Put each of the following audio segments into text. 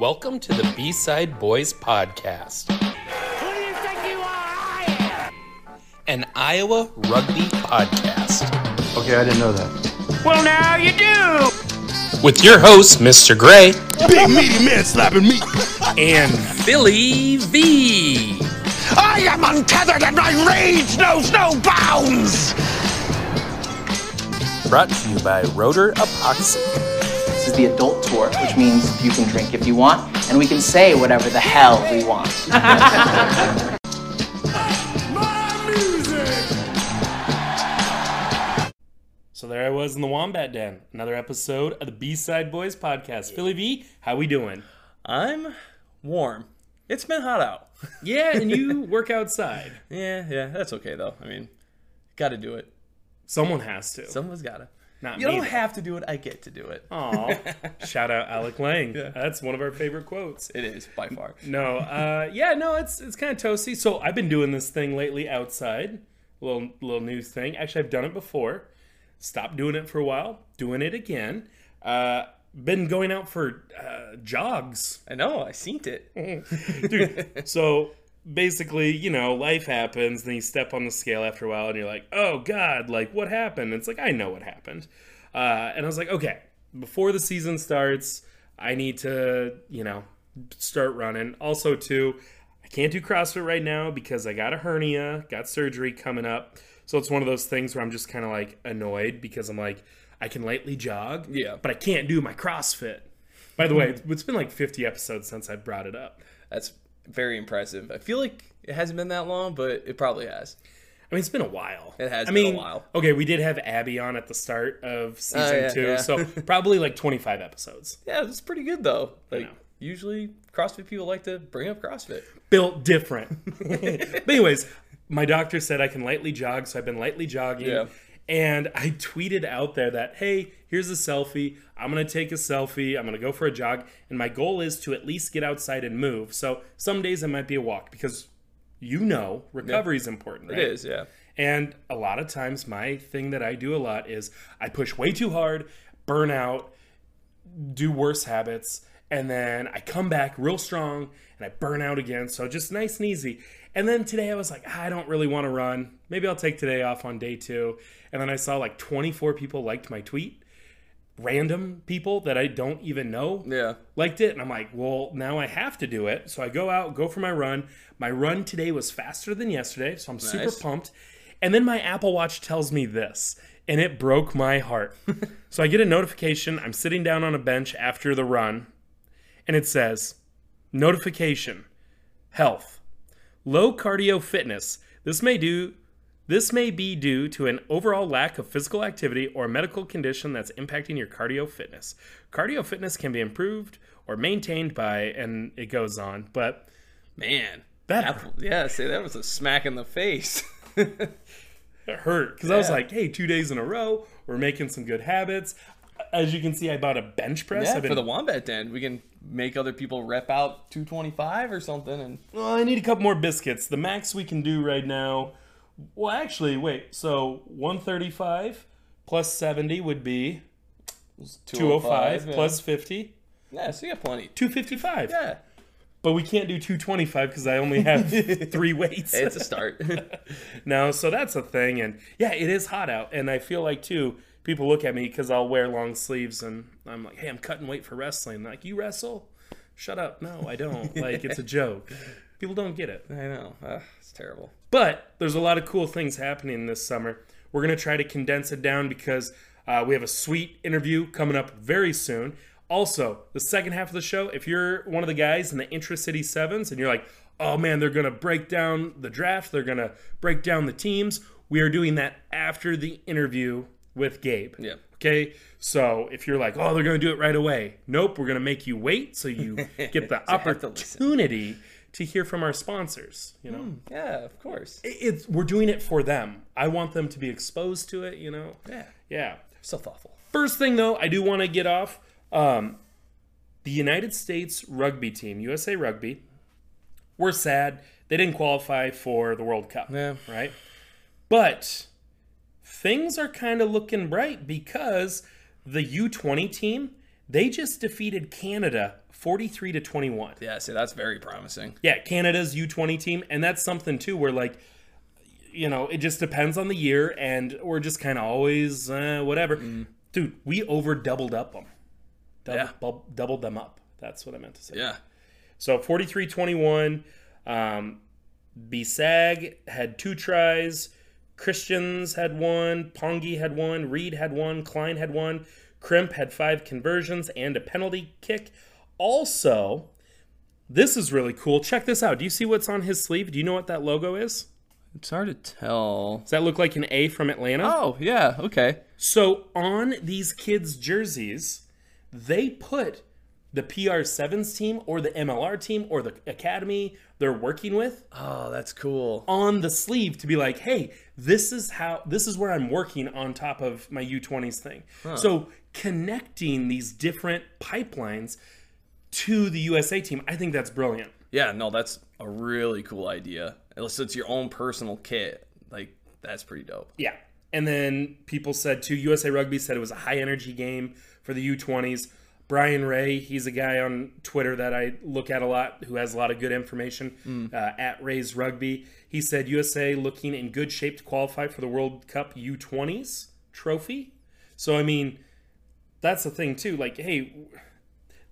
Welcome to the B Side Bois Podcast, Who do you think you are? I am. an Iowa rugby podcast, Okay, I didn't know that. Well, now you do. with your host, Mr. Gray Big meaty man slapping me. and Philly V. I am untethered and my rage knows no bounds. Brought to you by Rotor Epoxy. This is the adult tour, which means you can drink if you want, and we can say whatever the hell we want. So there I was in the Wombat Den, another episode of the B Side Bois Podcast. Philly V, how we doing? I'm warm. It's been hot out. Yeah, and you work outside. yeah, yeah, that's okay though. I mean, got to do it. Someone has to. Someone's got to. Not You me, don't though. have to do it. I get to do it. Aw. Shout out Alec Lang. That's one of our favorite quotes. It is by far. No, uh, yeah, no, it's it's kind of toasty. So I've been doing this thing lately outside. Little little news thing. Actually, I've done it before. Stopped doing it for a while. Doing it again. Uh, been going out for uh, jogs. I know. I seen it. Dude, so basically, you know, life happens, then you step on the scale after a while and you're like, oh God, like what happened? And it's like, I know what happened. Uh, and I was like, okay, before the season starts, I need to, you know, start running. Also, too, I can't do CrossFit right now because I got a hernia, got surgery coming up. So it's one of those things where I'm just kind of like annoyed because I'm like, I can lightly jog, Yeah. but I can't do my CrossFit. By the way, it's been like 50 episodes since I brought it up. That's very impressive. I feel like it hasn't been that long, but it probably has. I mean, it's been a while. It has I been a mean, while. Okay, we did have Abby on at the start of oh, season Oh, yeah, two, yeah. so probably like 25 episodes. Yeah, that's pretty good though. Like usually CrossFit people like to bring up CrossFit. Built different. but anyways, my doctor said I can lightly jog, so I've been lightly jogging. Yeah. And I tweeted out there that, hey, here's a selfie. I'm going to take a selfie. I'm going to go for a jog. And my goal is to at least get outside and move. So some days it might be a walk because you know recovery is important, right? It is, yeah. And a lot of times, my thing that I do a lot is I push way too hard, burn out, do worse habits, and then I come back real strong and I burn out again. So just nice and easy. And then today I was like, "Ah, I don't really want to run. Maybe I'll take today off on day two. And then I saw like 24 people liked my tweet. Random people that I don't even know Yeah. liked it and i'm like well now i have to do it so i go out go for my run my run today was faster than yesterday so i'm super pumped and then my apple watch tells me this and it broke my heart so i get a notification i'm sitting down on a bench after the run and it says notification health low cardio fitness this may do this may be due to an overall lack of physical activity or a medical condition that's impacting your cardio fitness. Cardio fitness can be improved or maintained by, and it goes on, but Man. that Apple, yeah, say that was a smack in the face. it hurt because I was like, hey, two days in a row, we're making some good habits. As you can see, I bought a bench press. yeah, been- for the Wombat Den, we can make other people rep out 225 or something and Well, I need a couple more biscuits. The max we can do right now. Well, actually, wait. So 135 plus 70 would be 205 yeah. plus 50. Yeah, so you got plenty. 255. Yeah. But we can't do 225 because I only have three weights. It's a start. no, so that's a thing. And yeah, it is hot out. And I feel like, too, people look at me because I'll wear long sleeves and I'm like, hey, I'm cutting weight for wrestling. They're like, you wrestle? Shut up. No, I don't. Like, it's a joke. People don't get it. I know. Uh, it's terrible. But there's a lot of cool things happening this summer. We're going to try to condense it down because uh, we have a sweet interview coming up very soon. Also, the second half of the show, if you're one of the guys in the Intra-City Sevens and you're like, oh man, they're going to break down the draft, they're going to break down the teams, we are doing that after the interview with Gabe. Yeah. Okay, so if you're like, oh, they're going to do it right away, nope, we're going to make you wait so you get the listen. opportunity to hear from our sponsors. You know, Yeah, of course. It- it's we're doing it for them. I want them to be exposed to it. You know, Yeah. yeah. So thoughtful. First thing though, I do want to get off. Um, the United States rugby team, USA Rugby, we're sad they didn't qualify for the World Cup. Yeah. Right. But things are kind of looking bright because the U20 team They just defeated Canada 43 to 21. Yeah, see, that's very promising. Yeah, Canada's U20 team, and that's something too where like you know, it just depends on the year and we're just kind of always uh, whatever. Dude, we over doubled up them. Dou- Yeah. bub- doubled them up. That's what I meant to say. Yeah. So 43 21. Um, Bisag had two tries. Christians had one. Pongi had one. Reed had one. Klein had one. Crimp had five conversions and a penalty kick. Also, this is really cool. Check this out. Do you see what's on his sleeve? Do you know what that logo is? It's hard to tell. Does that look like an A from Atlanta? Oh, yeah, okay. So on these kids' jerseys, they put the PR7s team or the MLR team or the academy they're working with Oh, that's cool. on the sleeve to be like, hey, this is how this is where I'm working on top of my U20s thing. So connecting these different pipelines to the USA team, I think that's brilliant. Yeah, no, that's a really cool idea. Unless it's your own personal kit. Like, that's pretty dope. Yeah. And then people said too, USA Rugby said it was a high energy game for the U20s. Brian Ray, he's a guy on Twitter that I look at a lot who has a lot of good information uh, at Ray's Rugby. He said USA looking in good shape to qualify for the World Cup U20s trophy. So, I mean, that's the thing too. Like, hey,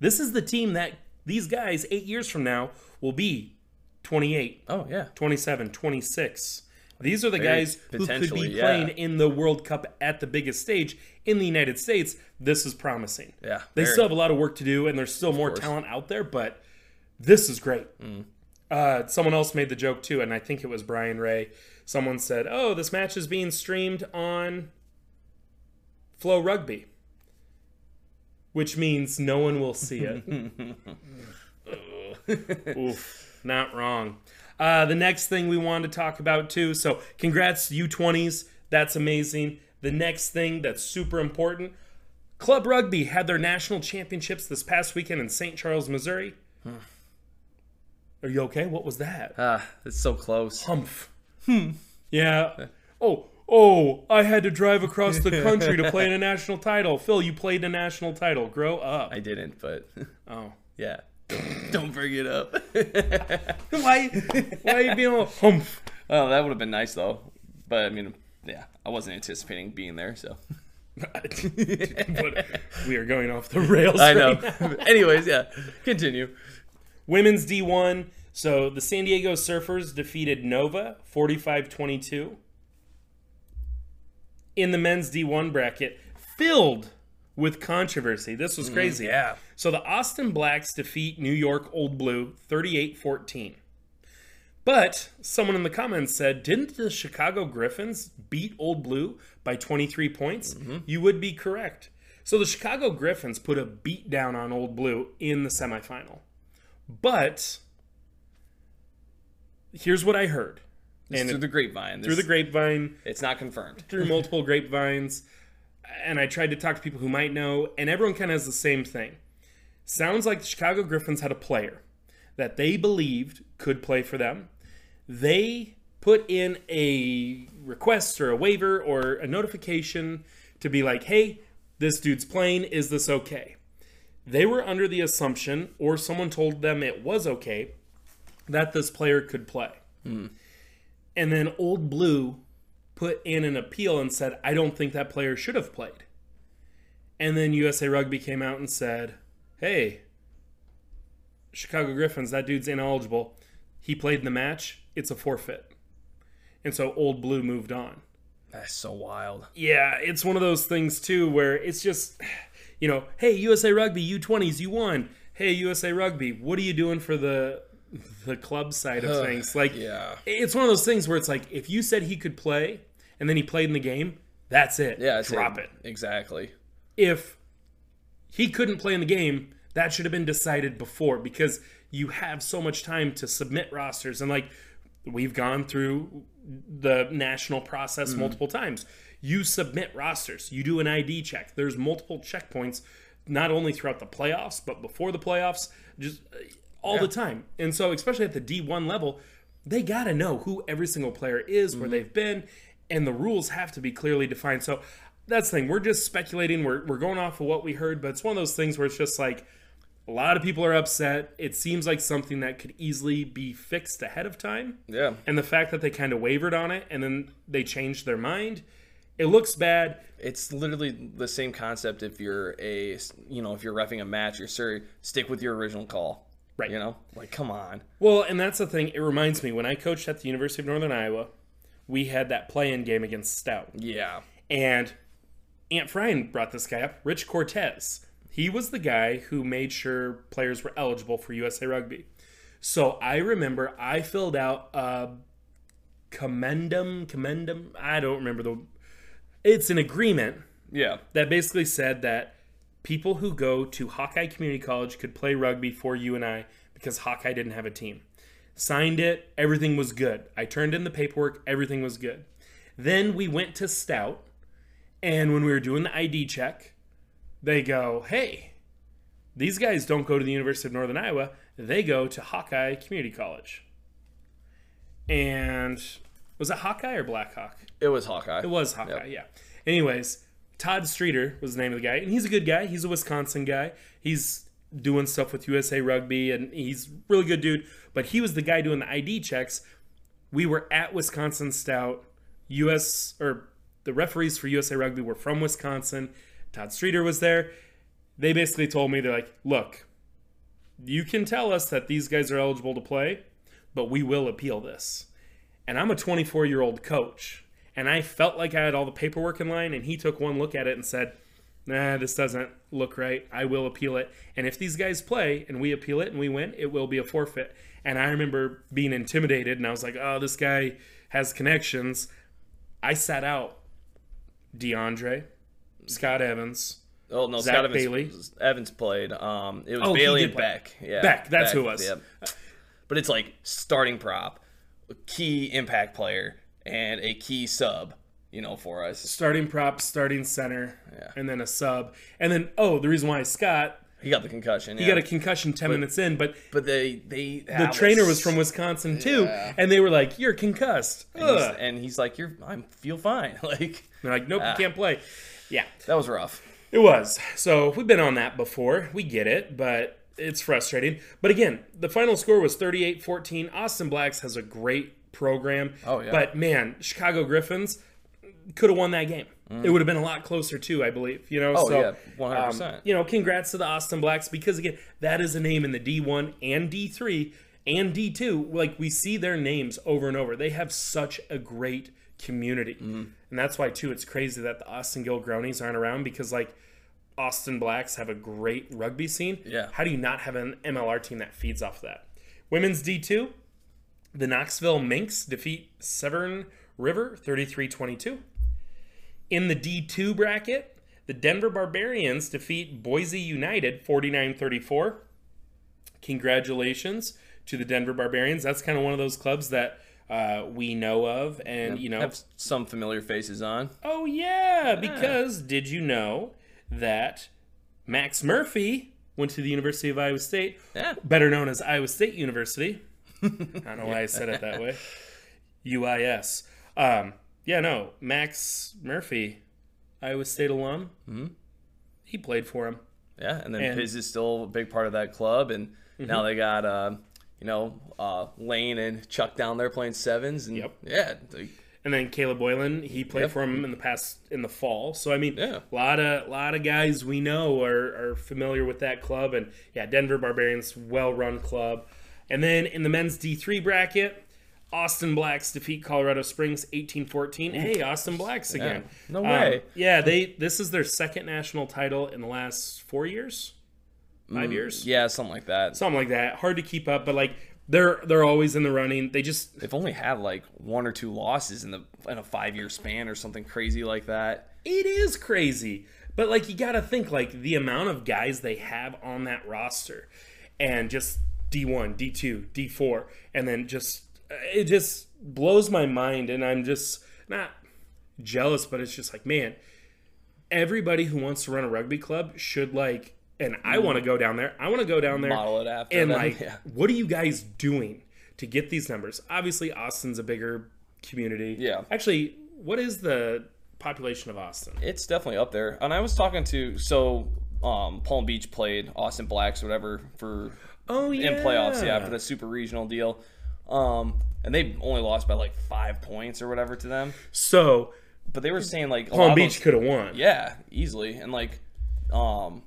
this is the team that these guys eight years from now will be 28, Oh, yeah. 27, 26. These are the Very guys who could be potentially, yeah. playing in the World Cup at the biggest stage in the United States. This is promising. Yeah, They very. still have a lot of work to do, and there's still more course. talent out there, but this is great. Mm. Uh, someone else made the joke too, and I think it was Brian Ray. Someone said, Oh, this match is being streamed on FloRugby, which means no one will see it. Oof, not wrong. Uh, the next thing we wanted to talk about too. So, congrats U20s. That's amazing. The next thing that's super important Club Rugby had their national championships this past weekend in St. Charles, Missouri. Are you okay? What was that? Ah, it's so close. Humph. Hmm. Yeah. Oh, oh, I had to drive across the country to play in a national title. Phil, you played a national title. Grow up. I didn't, but Oh. yeah. Don't bring it up. Why, why are you being all humph? oh, that would have been nice, though. But, I mean, yeah, I wasn't anticipating being there, so. but we are going off the rails. I know. right. Anyways, yeah, continue. Women's D1. So the San Diego Surfers defeated Nova 45 22. In the men's D1 bracket, filled with controversy. This was mm, crazy. yeah. So the Austin Blacks defeat New York Old Blue 38 14. But someone in the comments said, didn't the Chicago Griffins beat Old Blue by 23 points? Mm-hmm. You would be correct. So the Chicago Griffins put a beat down on Old Blue in the semifinal. But here's what I heard. It's And through it- the grapevine. through the grapevine, It's not confirmed. through multiple grapevines, and I tried to talk to people who might know, and everyone kind of has the same thing. Sounds like the Chicago Griffins had a player that they believed could play for them. They put in a request or a waiver or a notification to be like, hey, this dude's playing. Is this okay? They were under the assumption, or someone told them it was okay, that this player could play. Hmm. And then Old Blue put in an appeal and said, I don't think that player should have played. And then USA Rugby came out and said, hey, Chicago Griffins, that dude's ineligible. He played in the match. It's a forfeit. And so Old Blue moved on. That's so wild. Yeah, it's one of those things too where it's just, you know, hey USA Rugby U20s, you won. Hey USA Rugby, what are you doing for the the club side of things? Like, yeah. it's one of those things where it's like if you said he could play and then he played in the game, that's it. Yeah, it's drop it. Exactly. If he couldn't play in the game, that should have been decided before because you have so much time to submit rosters and like we've gone through the national process multiple times. You submit rosters, you do an ID check. There's multiple checkpoints not only throughout the playoffs but before the playoffs, just uh, all the time. And so especially at the D1 level, they got to know who every single player is, where they've been, and the rules have to be clearly defined. So that's the thing. We're just speculating. We're we're going off of what we heard, but it's one of those things where it's just like a lot of people are upset. It seems like something that could easily be fixed ahead of time. Yeah. And the fact that they kind of wavered on it and then they changed their mind, it looks bad. It's literally the same concept if you're a, you know, if you're refing a match, you're sorry, stick with your original call. Right. You know, like, come on. Well, and that's the thing. It reminds me when I coached at the University of Northern Iowa, we had that play-in game against Stout. Yeah. And Aunt Fryan brought this guy up, Rich Cortez. He was the guy who made sure players were eligible for USA Rugby. So I remember I filled out a commendum, commendum. I don't remember the. It's an agreement Yeah. that basically said that people who go to Hawkeye Community College could play rugby for UNI because Hawkeye didn't have a team. Signed it, everything was good. I turned in the paperwork, everything was good. Then we went to Stout, and when we were doing the ID check, they go, hey, these guys don't go to the University of Northern Iowa, they go to Hawkeye Community College. And was it Hawkeye or Blackhawk? It was Hawkeye. It was Hawkeye, yeah. Anyways, Todd Streeter was the name of the guy, and he's a good guy. He's a Wisconsin guy. He's doing stuff with USA Rugby, and he's a really good dude. But he was the guy doing the ID checks. We were at Wisconsin Stout. US or the referees for USA Rugby were from Wisconsin. Todd Streeter was there. They basically told me they're like, look, you can tell us that these guys are eligible to play, but we will appeal this. And I'm a 24 year old coach. And I felt like I had all the paperwork in line. And he took one look at it and said, nah, this doesn't look right. I will appeal it. And if these guys play and we appeal it and we win, it will be a forfeit. And I remember being intimidated and I was like, oh, this guy has connections. I sat out DeAndre, Scott Evans, Oh no, Zach Scott Evans, Bailey. Evans played. Um, it was Oh, Bailey and play. Beck. Yeah, Beck, that's who it was. Yep. But it's like starting prop, a key impact player, and a key sub. You know, for us. starting prop, starting center, and then a sub. And then, oh, the reason why Scott, He got the concussion. he got a concussion 10 minutes in, but But they they the trainer was from Wisconsin too, and they were like, "You're concussed." Ugh. and he's like, "You're I feel fine." Like They're like, "Nope, Ah. you can't play." Yeah, that was rough. it was. So we've been on that before. We get it, but it's frustrating. But again, the final score was 38-14. Austin Blacks has a great program. Oh, yeah. But man, Chicago Griffins could have won that game. It would have been a lot closer too, I believe. You know, Mm. Oh, so yeah, 100%. um, you know, congrats to the Austin Blacks because again, that is a name in the D1 and D3 and D2. Like we see their names over and over. They have such a great community, Mm-hmm. and that's why too. It's crazy that the Austin Gilgronis aren't around because like Austin Blacks have a great rugby scene. Yeah. How do you not have an MLR team that feeds off that? Women's D2, the Knoxville Minx defeat Severn River 33-22. In the D2 bracket, the Denver Barbarians defeat Boise United 49-34. Congratulations to the Denver Barbarians. That's kind of one of those clubs that uh, we know of, and you know, have some familiar faces on. oh yeah, because did you know that Max Murphy went to the University of Iowa State, Yeah. better known as Iowa State University? I don't know why I said it that way. UIS. Um, yeah, no, Max Murphy, Iowa State alum. Mm-hmm. He played for him. Yeah, and then And- Mm-hmm. Piz is still a big part of that club, and now they got uh, you know uh, Lane and Chuck down there playing sevens, and Yep. yeah, they- And then Caleb Boylan, he played Yep. for him in the past in the fall. So I mean, Yeah. a lot of lot of guys we know are, are familiar with that club. And yeah, Denver Barbarians, well run club. And then in the men's D three bracket, Austin Blacks defeat Colorado Springs 18-14. Hey, Austin Blacks again. No Um, way. yeah, they this is their second national title in the last four years, five years, Mm, yeah, something like that. something like that. Hard to keep up, but like they're they're always in the running. They just They've only had like one or two losses in the in a five year span or something crazy like that. It is crazy. But like you got to think like the amount of guys they have on that roster and just D1, D2, D4 and then just it just blows my mind and I'm just not jealous but it's just like man everybody who wants to run a rugby club should like and I want to go down there. I want to go down there Model it after and them, like yeah. what are you guys doing to get these numbers? Obviously Austin's a bigger community. Yeah. Actually, what is the population of Austin? It's definitely up there. And I was talking to so um, Palm Beach played Austin Blacks, whatever, for Oh yeah, in playoffs, yeah, for the super regional deal. Um, and they only lost by like five points or whatever to them. So But they were saying like Palm Beach could have won. Yeah, easily. And like, um,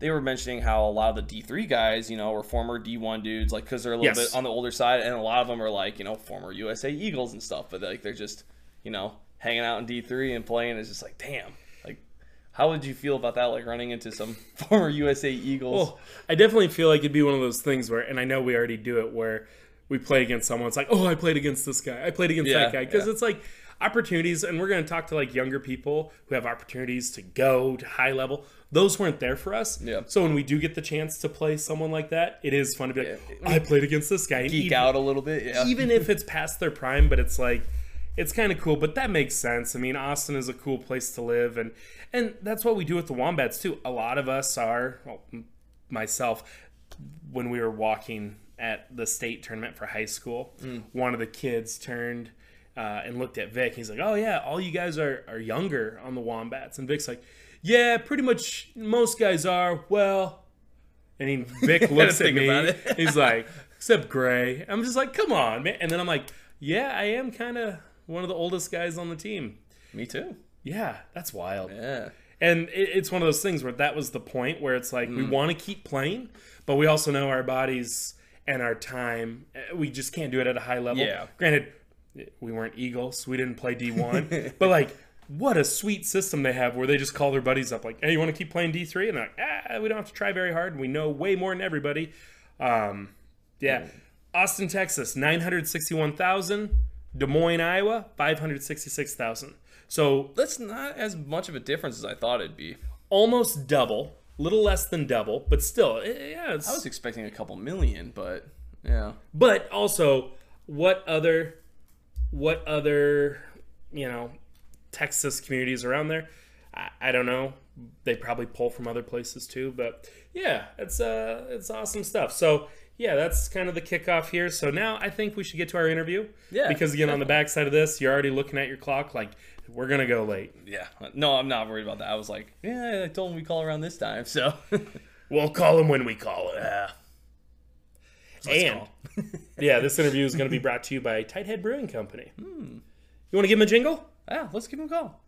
they were mentioning how a lot of the D three guys, you know, were former D one dudes, like because they're a little Yes. bit on the older side, and a lot of them are like, you know, former USA Eagles and stuff. But like, they're just, you know, hanging out in D three and playing. It's just like, damn, like, how would you feel about that? Like running into some former USA Eagles. Well, I definitely feel like it'd be one of those things where, and I know we already do it, where we play against someone. It's like, oh, I played against this guy. I played against Yeah, that guy because yeah. it's like opportunities, and we're going to talk to like younger people who have opportunities to go to high level. Those weren't there for us. Yeah. So when we do get the chance to play someone like that, it is fun to be like, I played against this guy. And Geek even- out a little bit, yeah. even if it's past their prime, but it's like it's kind of cool. But that makes sense. I mean, Austin is a cool place to live, and and that's what we do with the Wombats too. A lot of us are, well, myself, when we were walking at the state tournament for high school, one of the kids turned. Uh, and looked at Vic. He's like, "Oh yeah, all you guys are are younger on the Wombats." And Vic's like, "Yeah, pretty much most guys are." Well, and he, Vic looks at me. he's like, except Gray. I'm just like, come on, man. And then I'm like, yeah, I am kind of one of the oldest guys on the team. Me too. Yeah, that's wild. Yeah. And it, it's one of those things where that was the point where it's like we Mm. want to keep playing, but we also know our bodies and our time. eh, We just can't do it at a high level. Yeah. Granted, we weren't Eagles. We didn't play D1. but like, what a sweet system they have where they just call their buddies up, like, hey, you want to keep playing D3? And they're like, ah, we don't have to try very hard. And We know way more than everybody. Um, yeah. Austin, Texas, 961,000. Des Moines, Iowa, 566,000. So That's not as much of a difference as I thought it'd be. almost double, little less than double, but still, eh, yeah. It's, I was expecting a couple million, but yeah. but also, what other, what other, you know, Texas communities around there? I, I don't know. They probably pull from other places too, but yeah, it's uh, it's awesome stuff. So yeah, that's kind of the kickoff here. So now I think we should get to our interview. Yeah, Because again, on the backside of this, you're already looking at your clock, like we're gonna go late. Yeah. No, I'm not worried about that. I was like, yeah, I told him we call around this time, so We'll call him when we call him. yeah. and yeah, this interview is going to be brought to you by Tighthead Brewing Company. Hmm. You want to give him a jingle? Yeah, let's give him a call.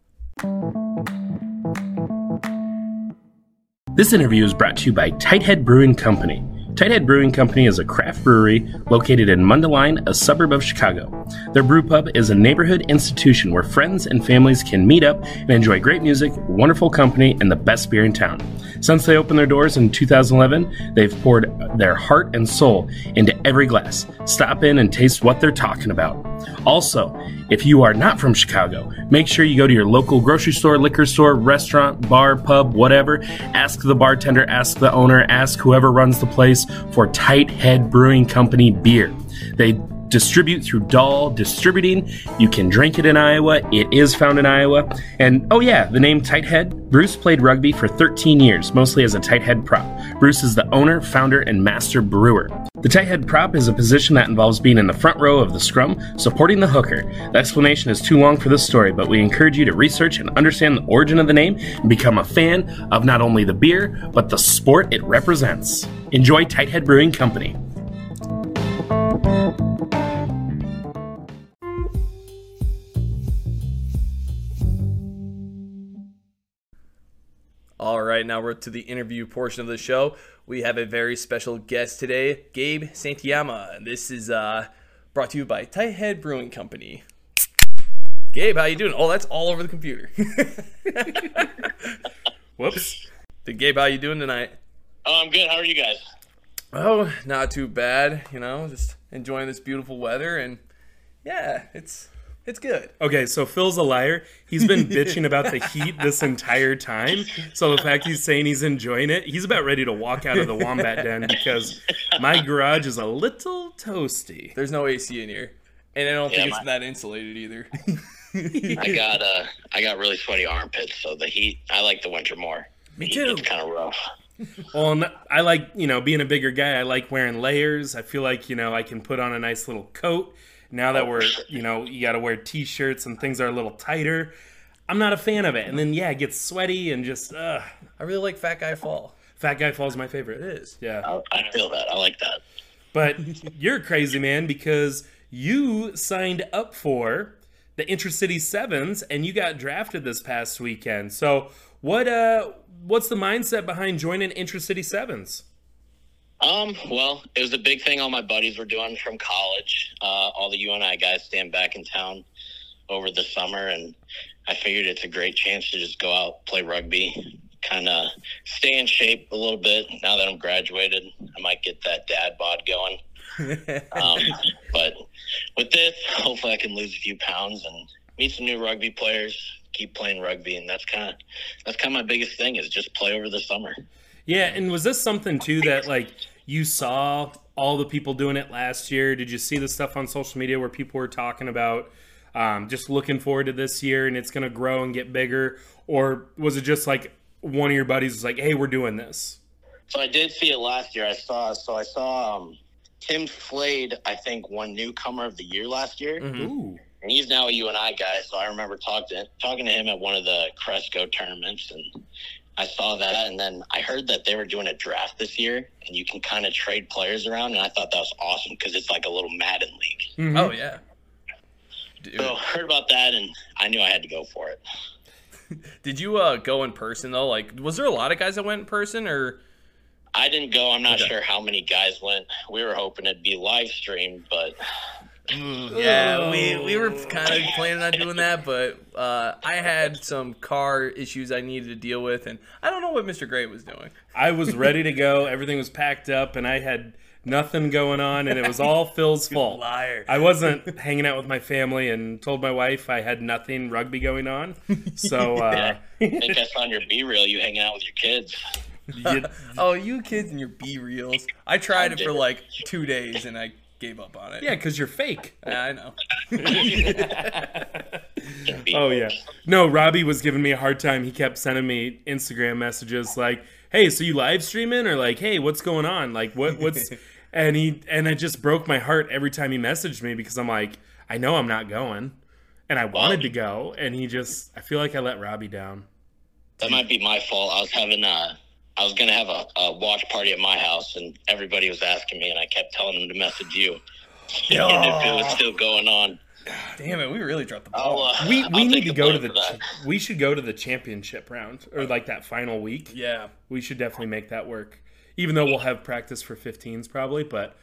This interview is brought to you by Tighthead Brewing Company. Tighthead Brewing Company is a craft brewery located in Mundelein, a suburb of Chicago. Their brew pub is a neighborhood institution where friends and families can meet up and enjoy great music, wonderful company, and the best beer in town. Since they opened their doors in 2011, they've poured their heart and soul into every glass. Stop in and taste what they're talking about. Also, if you are not from Chicago, make sure you go to your local grocery store, liquor store, restaurant, bar, pub, whatever. Ask the bartender, ask the owner, ask whoever runs the place for Tight Head Brewing Company beer. They distribute through Dahl Distributing. You can drink it in Iowa. It is found in Iowa. And oh yeah, the name Tighthead. Bruce played rugby for 13 years, mostly as a tight head prop. Bruce is the owner, founder, and master brewer. The tight head prop is a position that involves being in the front row of the scrum, supporting the hooker. The explanation is too long for this story, but we encourage you to research and understand the origin of the name and become a fan of not only the beer, but the sport it represents. Enjoy Tighthead Brewing Company. All right, now we're to the interview portion of the show. We have a very special guest today, Gabe Santoiemma. This is uh, brought to you by Tight Head Brewing Company. Gabe, how you doing? Oh, that's all over the computer. Whoops. Big Gabe, how you doing tonight? Oh, I'm good. How are you guys? Oh, not too bad. You know, just enjoying this beautiful weather, and yeah, it's it's good. Okay, so Phil's a liar. He's been bitching about the heat this entire time. So the fact he's saying he's enjoying it, he's about ready to walk out of the wombat den because my garage is a little toasty. There's no AC in here, and I don't Yeah, think it's my- that insulated either. I got uh, I got really sweaty armpits, so the heat. I like the winter more. Me Heat too. It's kind of rough. Well, I like, you know, being a bigger guy, I like wearing layers. I feel like, you know, I can put on a nice little coat. Now that we're, you know, you got to wear t-shirts and things are a little tighter. I'm not a fan of it. And then yeah, it gets sweaty and just uh I really like Fat Guy Fall. Fat Guy Falls my favorite. It is. Yeah. I, I feel that. I like that. But you're a crazy man because you signed up for the Intracity Sevens and you got drafted this past weekend. So what uh what's the mindset behind joining Intracity Sevens? Um, well, it was a big thing all my buddies were doing from college. Uh, all the UNI guys staying back in town over the summer, and I figured it's a great chance to just go out, play rugby, kind of stay in shape a little bit. Now that I'm graduated, I might get that dad bod going. um, but with this, hopefully, I can lose a few pounds and meet some new rugby players. Keep playing rugby, and that's kind of that's kind of my biggest thing is just play over the summer. Yeah, and was this something too that like you saw all the people doing it last year? Did you see the stuff on social media where people were talking about um, just looking forward to this year and it's going to grow and get bigger, or was it just like one of your buddies was like, "Hey, we're doing this"? So I did see it last year. I saw so I saw um, Tim Slade. I think won newcomer of the year last year, Ooh, and he's now a UNI guy. So I remember talking to talking to him at one of the Cresco tournaments, and I saw that. And then I heard that they were doing a draft this year, and you can kind of trade players around. And I thought that was awesome because it's like a little Madden league. Oh yeah. Dude, So heard about that, and I knew I had to go for it. did you uh, go in person though? Like, was there a lot of guys that went in person, or I didn't go. I'm not Okay. sure how many guys went. We were hoping it'd be live streamed, but yeah, we we were kind of planning on doing that, but uh, I had some car issues I needed to deal with, and I don't know what Mr. Gray was doing. I was ready to go. Everything was packed up, and I had nothing going on, and it was all Phil's fault. liar. I wasn't hanging out with my family and told my wife I had nothing rugby going on. So uh, I think I saw on your BeReal you hanging out with your kids. you- Oh, you kids and your B reels. I tried it for like two days and I gave up on it. yeah, because you're fake. Yeah, I know. Oh yeah. No, Robbie was giving me a hard time. He kept sending me Instagram messages like, "Hey, so you live streaming?" or like, "Hey, what's going on? Like, what what's?" and he and it just broke my heart every time he messaged me because I'm like, I know I'm not going, and I wanted to go, and he just, I feel like I let Robbie down. That might be my fault. I was having uh I was gonna have a, a watch party at my house, and everybody was asking me, and I kept telling them to message you. and if it was still going on, Damn it, we really dropped the ball. uh, We I'll we need to go to the for we should go to the championship round or like that final week. yeah. We should definitely make that work. Even though we'll have practice for 15s probably, but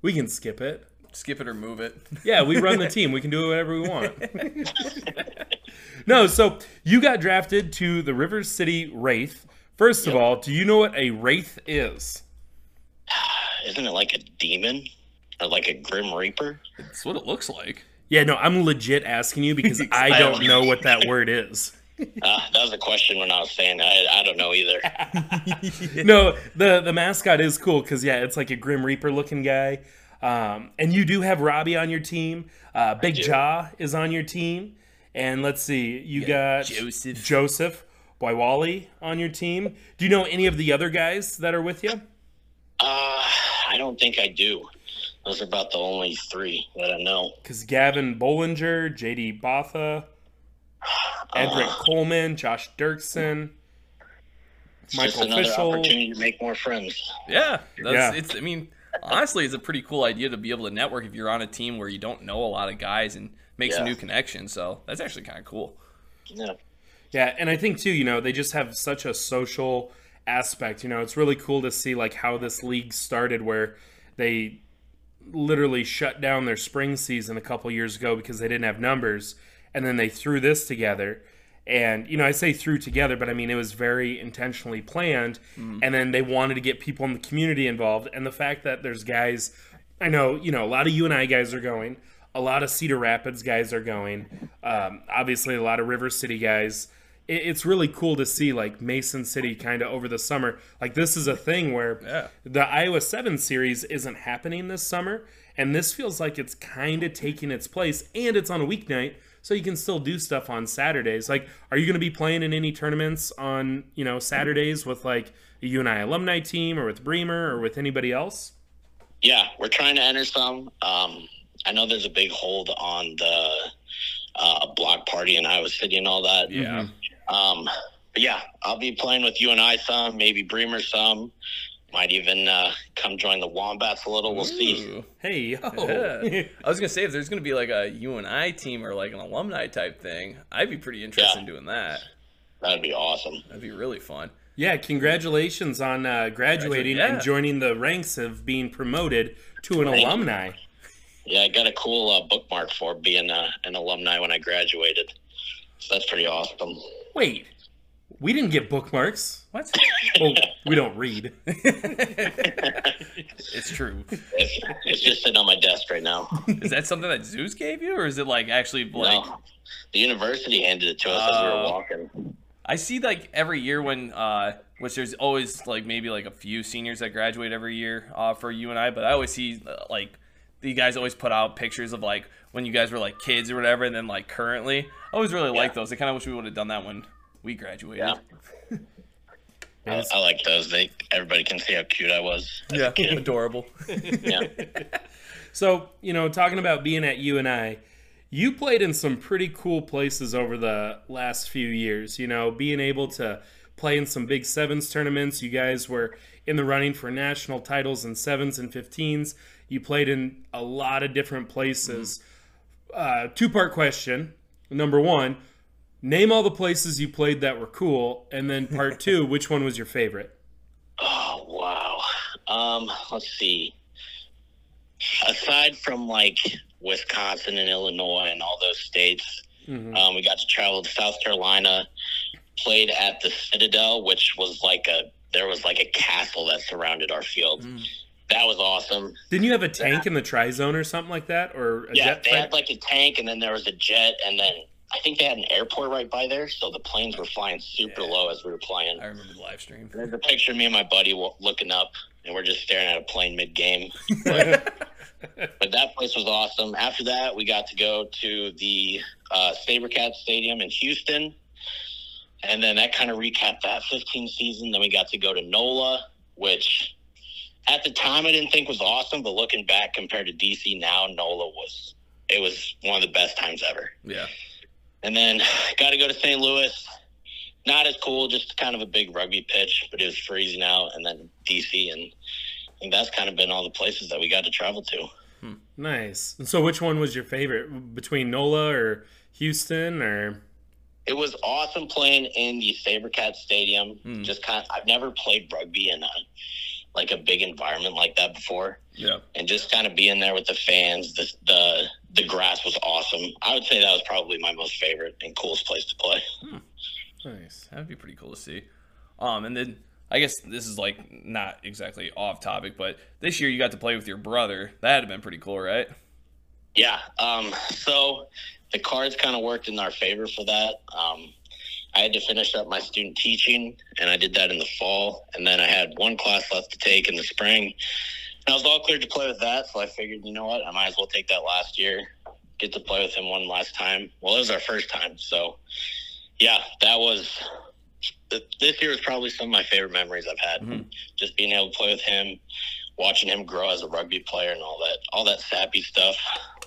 we can skip it. Skip it or move it. Yeah, we run the team. We can do whatever we want. no, so you got drafted to the Rivers City Wraith. First of all, do you know what a Wraith is? Isn't it like a demon or like a grim reaper? That's what it looks like. Yeah, no, I'm legit asking you because I don't know what that word is. Uh, that was a question when I was saying I, I don't know either. No, the the mascot is cool because yeah, it's like a Grim Reaper looking guy. Um, and you do have Robbie on your team. Uh, Big. Jaw is on your team. And let's see, you got Joseph. Joseph Boywali on your team. Do you know any of the other guys that are with you? Uh, I don't think I do. Those are about the only three that I know. Because Gavin Bollinger, JD Botha, Edric Coleman, Josh Dirksen, It's just Michael another Fischel. opportunity to make more friends. Yeah. That's, Yeah. It's. I mean, honestly, it's a pretty cool idea to be able to network if you're on a team where you don't know a lot of guys and make some new connections. So that's actually kind of cool. Yeah. Yeah, and I think too, you know, they just have such a social aspect. You know, it's really cool to see like how this league started, where they literally shut down their spring season a couple years ago because they didn't have numbers, and then they threw this together. And you know, I say threw together, but I mean it was very intentionally planned. And then they wanted to get people in the community involved, and the fact that there's guys, I know, you know, a lot of UNI guys are going, a lot of Cedar Rapids guys are going, um, obviously a lot of River City guys it's really cool to see like Mason City kind of over the summer. Like this is a thing where Yeah. the Iowa 7 series isn't happening this summer and this feels like it's kind of taking its place and it's on a weeknight so you can still do stuff on Saturdays. Like are you going to be playing in any tournaments on, you know, Saturdays with like a UNI alumni team or with Bremer or with anybody else? Yeah, we're trying to enter some. Um, I know there's a big hold on the uh, block party in Iowa City and all that. Yeah. Um, but yeah, I'll be playing with UNI some, maybe Bremer some. Might even uh, come join the Wombats a little. We'll see. Hey, yo. Yeah. I was gonna say if there's gonna be like a UNI team or like an alumni type thing, I'd be pretty interested Yeah. in doing that. That'd be awesome. That'd be really fun. Yeah, congratulations on uh, graduating Yeah. and joining the ranks of being promoted to an Thank you. alumni. Yeah, I got a cool uh, bookmark for being uh, an alumni when I graduated. So that's pretty awesome. Wait, we didn't get bookmarks. What? Well, we don't read. it's true. It's, it's just sitting on my desk right now. Is that something that Zeus gave you, or is it like actually like? No, the university handed it to us as we Oh. were walking. I see like every year when, uh, which there's always like maybe like a few seniors that graduate every year uh, for UNI, but I always see uh, like the guys always put out pictures of like when you guys were like kids or whatever, and then like currently. I always really like those. I kind of wish we would have done that when we graduated. Yeah. I, I like those. They everybody can see how cute I was. Yeah, adorable. Yeah. So, you know, talking about being at UNI, you played in some pretty cool places over the last few years. You know, being able to play in some big sevens tournaments. You guys were in the running for national titles in sevens and 15s. You played in a lot of different places. Mm-hmm. Uh, Two part question. Number one, name all the places you played that were cool. And then part two, which one was your favorite? Oh wow. Um, let's see. Aside from like Wisconsin and Illinois and all those states, um, we got to travel to South Carolina. Played at the Citadel, which was like a there was like a castle that surrounded our field. That was awesome. Didn't you have a tank in the try zone or something like that? Or a Yeah, jet they fighter? had like a tank, and then there was a jet, and then I think they had an airport right by there, so the planes were flying super low as we were playing. I remember the live stream. There's a picture of me and my buddy looking up, and we're just staring at a plane mid game. But, but that place was awesome. After that, we got to go to the uh, SaberCat Stadium in Houston. And then that kind of recapped that 15 season. Then we got to go to NOLA, which at the time I didn't think was awesome, but looking back compared to DC now, NOLA was it was one of the best times ever. Yeah. And then got to go to St. Louis. Not as cool, just kind of a big rugby pitch, but it was freezing out. And then DC, and I think that's kind of been all the places that we got to travel to. Hmm. Nice. And so, which one was your favorite between NOLA or Houston or? It was awesome playing in the SaberCat Stadium. Hmm. Just kind of, I've never played rugby in a like a big environment like that before. Yeah. And just kind of being there with the fans, the the the grass was awesome. I would say that was probably my most favorite and coolest place to play. Nice. That'd be pretty cool to see. Um, and then I guess this is like not exactly off topic, but this year you got to play with your brother. That'd have been pretty cool, right? Yeah. Um, so the cards kind of worked in our favor for that. Um, I had to finish up my student teaching, and I did that in the fall. And then I had one class left to take in the spring. And I was all cleared to play with that, so I figured, you know what, I might as well take that last year, get to play with him one last time. Well, it was our first time, so yeah, that was. This year was probably some of my favorite memories I've had. Mm-hmm. Just being able to play with him, watching him grow as a rugby player, and all that, all that sappy stuff.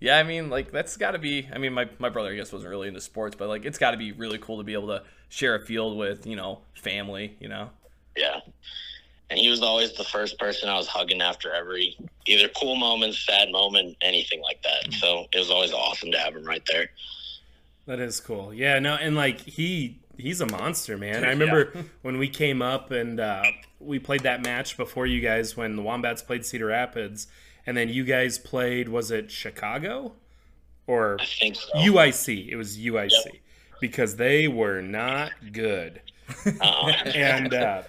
Yeah, I mean, like that's got to be. I mean, my my brother I guess wasn't really into sports, but like it's got to be really cool to be able to share a field with you know family. You know. Yeah. And he was always the first person I was hugging after every either cool moment, sad moment, anything like that. Mm. So it was always awesome to have him right there. That is cool. Yeah, no, and like he he's a monster, man. I remember when we came up and uh, we played that match before you guys when the Wombats played Cedar Rapids, and then you guys played was it Chicago or I think so. UIC? It was UIC because they were not good. Uh, and uh,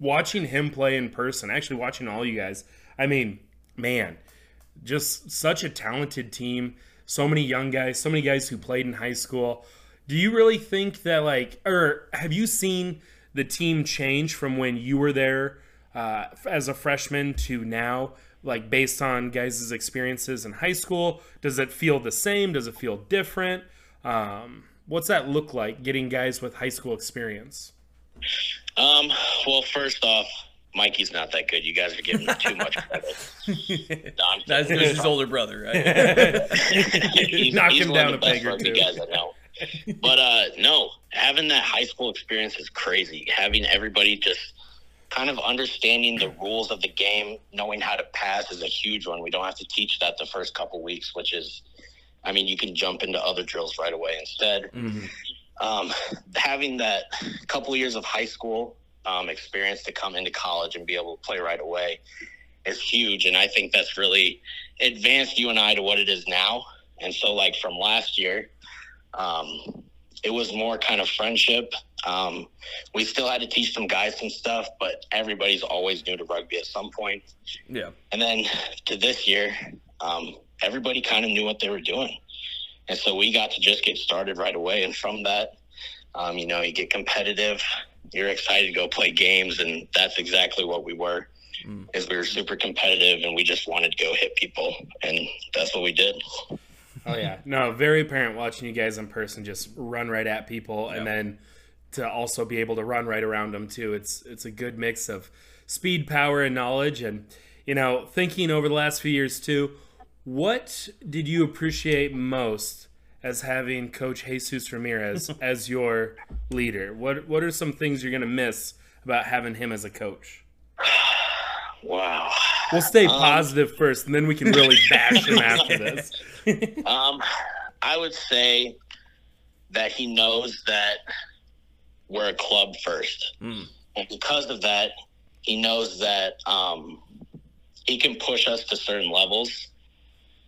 watching him play in person, actually watching all you guys, I mean, man, just such a talented team. So many young guys, so many guys who played in high school. Do you really think that, like, or have you seen the team change from when you were there uh, as a freshman to now, like, based on guys' experiences in high school? Does it feel the same? Does it feel different? Um, what's that look like getting guys with high school experience? um, well, first off, Mikey's not that good. You guys are giving him too much credit. No, That's kidding. his older brother, right? he's, Knock he's him down a peg or rugby two. guys I know. But uh, no, having that high school experience is crazy. Having everybody just kind of understanding the rules of the game, knowing how to pass is a huge one. We don't have to teach that the first couple weeks, which is, I mean, you can jump into other drills right away instead. Um, having that couple years of high school um, experience to come into college and be able to play right away is huge. And I think that's really advanced UNI to what it is now. And so, like from last year, um, it was more kind of friendship. Um, we still had to teach some guys some stuff, but everybody's always new to rugby at some point. yeah. And then to this year, um, everybody kind of knew what they were doing. And so we got to just get started right away. And from that, um, you know, you get competitive, you're excited to go play games. And that's exactly what we were, is we were super competitive and we just wanted to go hit people. And that's what we did. Oh yeah, no, very apparent watching you guys in person just run right at people, and then to also be able to run right around them too. It's it's a good mix of speed, power, and knowledge. And you know, thinking over the last few years too, what did you appreciate most as having Coach Jesus Ramirez as your leader? What what are some things you're gonna miss about having him as a coach? Wow. We'll stay positive first, and then we can really bash him after this. Um, I would say that he knows that we're a club first, and because of that, he knows that um, he can push us to certain levels.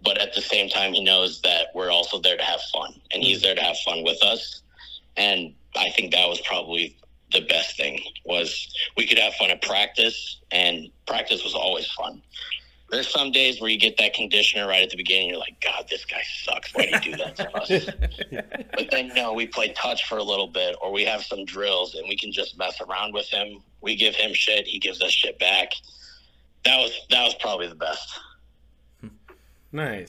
But at the same time, he knows that we're also there to have fun, and he's there to have fun with us. And I think that was probably the best thing was we could have fun at practice, and practice was always fun there's some days where you get that conditioner right at the beginning. You're like, God, this guy sucks. Why do you do that to us? but then, no, we play touch for a little bit, or we have some drills, and we can just mess around with him. We give him shit, he gives us shit back. That was that was probably the best. Nice.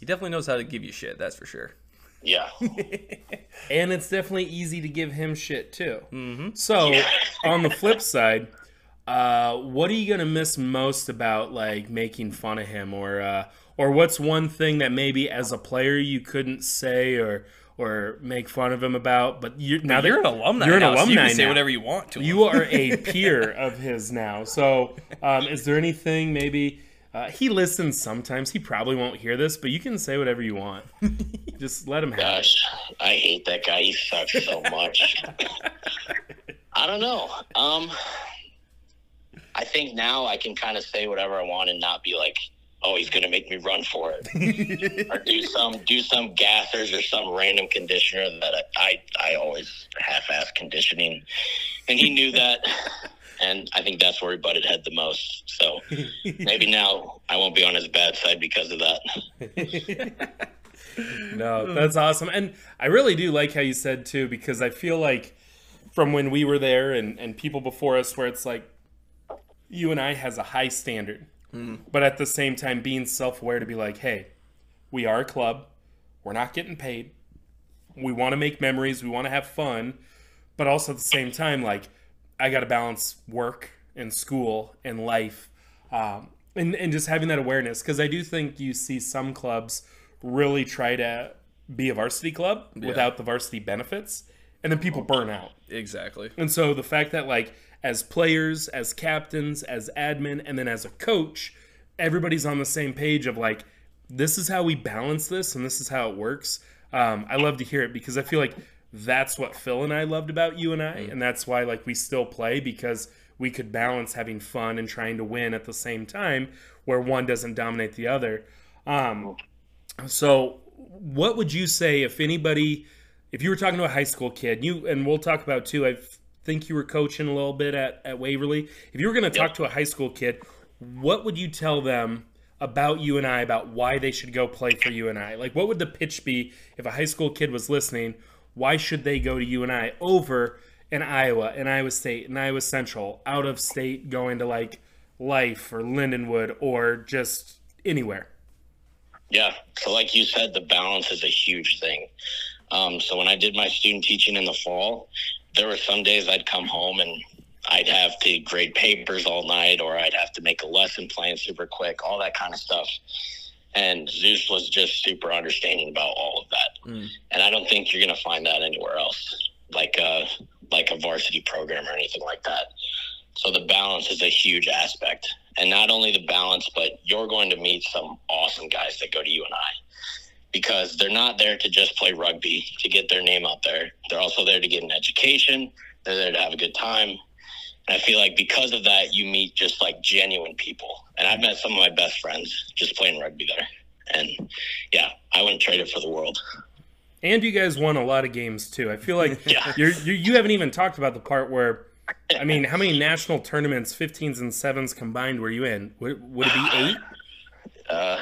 He definitely knows how to give you shit, that's for sure. Yeah. and it's definitely easy to give him shit too. Mm-hmm. So, on the flip side, uh, what are you gonna miss most about like making fun of him, or uh, or what's one thing that maybe as a player you couldn't say or or make fun of him about? But you now You're an alumni. You're an now, so you can say whatever you want to. him. You are a peer of his now. So, um, is there anything maybe? Uh, he listens sometimes. He probably won't hear this, but you can say whatever you want. Just let him have it. Gosh, I hate that guy. He sucks so much. I don't know. Um, I think now I can kind of say whatever I want and not be like, "Oh, he's gonna make me run for it," or do some do some gassers or some random conditioner that I I, I always half-ass conditioning, and he knew that. And I think that's where he butted head the most. So maybe now I won't be on his bad side because of that. No, that's awesome. And I really do like how you said too, because I feel like from when we were there and, and people before us, where it's like UNI has a high standard, mm-hmm. but at the same time being self aware to be like, hey, we are a club, we're not getting paid, we want to make memories, we want to have fun, but also at the same time, like I got to balance work and school and life, um, and and just having that awareness because I do think you see some clubs really try to be a varsity club without the varsity benefits, and then people burn out. exactly. And so the fact that like as players, as captains, as admin, and then as a coach, everybody's on the same page of like, this is how we balance this and this is how it works. Um, I love to hear it because I feel like that's what Phil and I loved about UNI, and that's why like we still play because we could balance having fun and trying to win at the same time, where one doesn't dominate the other. Um, so, what would you say if anybody, if you were talking to a high school kid, you and we'll talk about too. I've think you were coaching a little bit at, at Waverly. If you were going to talk to a high school kid, what would you tell them about UNI about why they should go play for UNI. Like, what would the pitch be if a high school kid was listening? Why should they go to UNI over an Iowa, an Iowa State, an Iowa Central, out of state going to like Life or Lindenwood or just anywhere? Yeah. So, like you said, the balance is a huge thing. Um, so, when I did my student teaching in the fall, there were some days I'd come home and I'd have to grade papers all night, or I'd have to make a lesson plan super quick, all that kind of stuff. And Zeus was just super understanding about all of that. Hmm. And I don't think you're going to find that anywhere else, like a like a varsity program or anything like that. So the balance is a huge aspect, and not only the balance, but you're going to meet some awesome guys that go to UNI because they're not there to just play rugby to get their name out there. They're also there to get an education. They're there to have a good time. And I feel like because of that, you meet just like genuine people. And I've met some of my best friends just playing rugby there. And yeah, I wouldn't trade it for the world. And you guys won a lot of games too. I feel like Yeah. you're, you you haven't even talked about the part where, I mean, how many national tournaments, 15s and sevens combined, were you in? Would, would it be eight? Uh,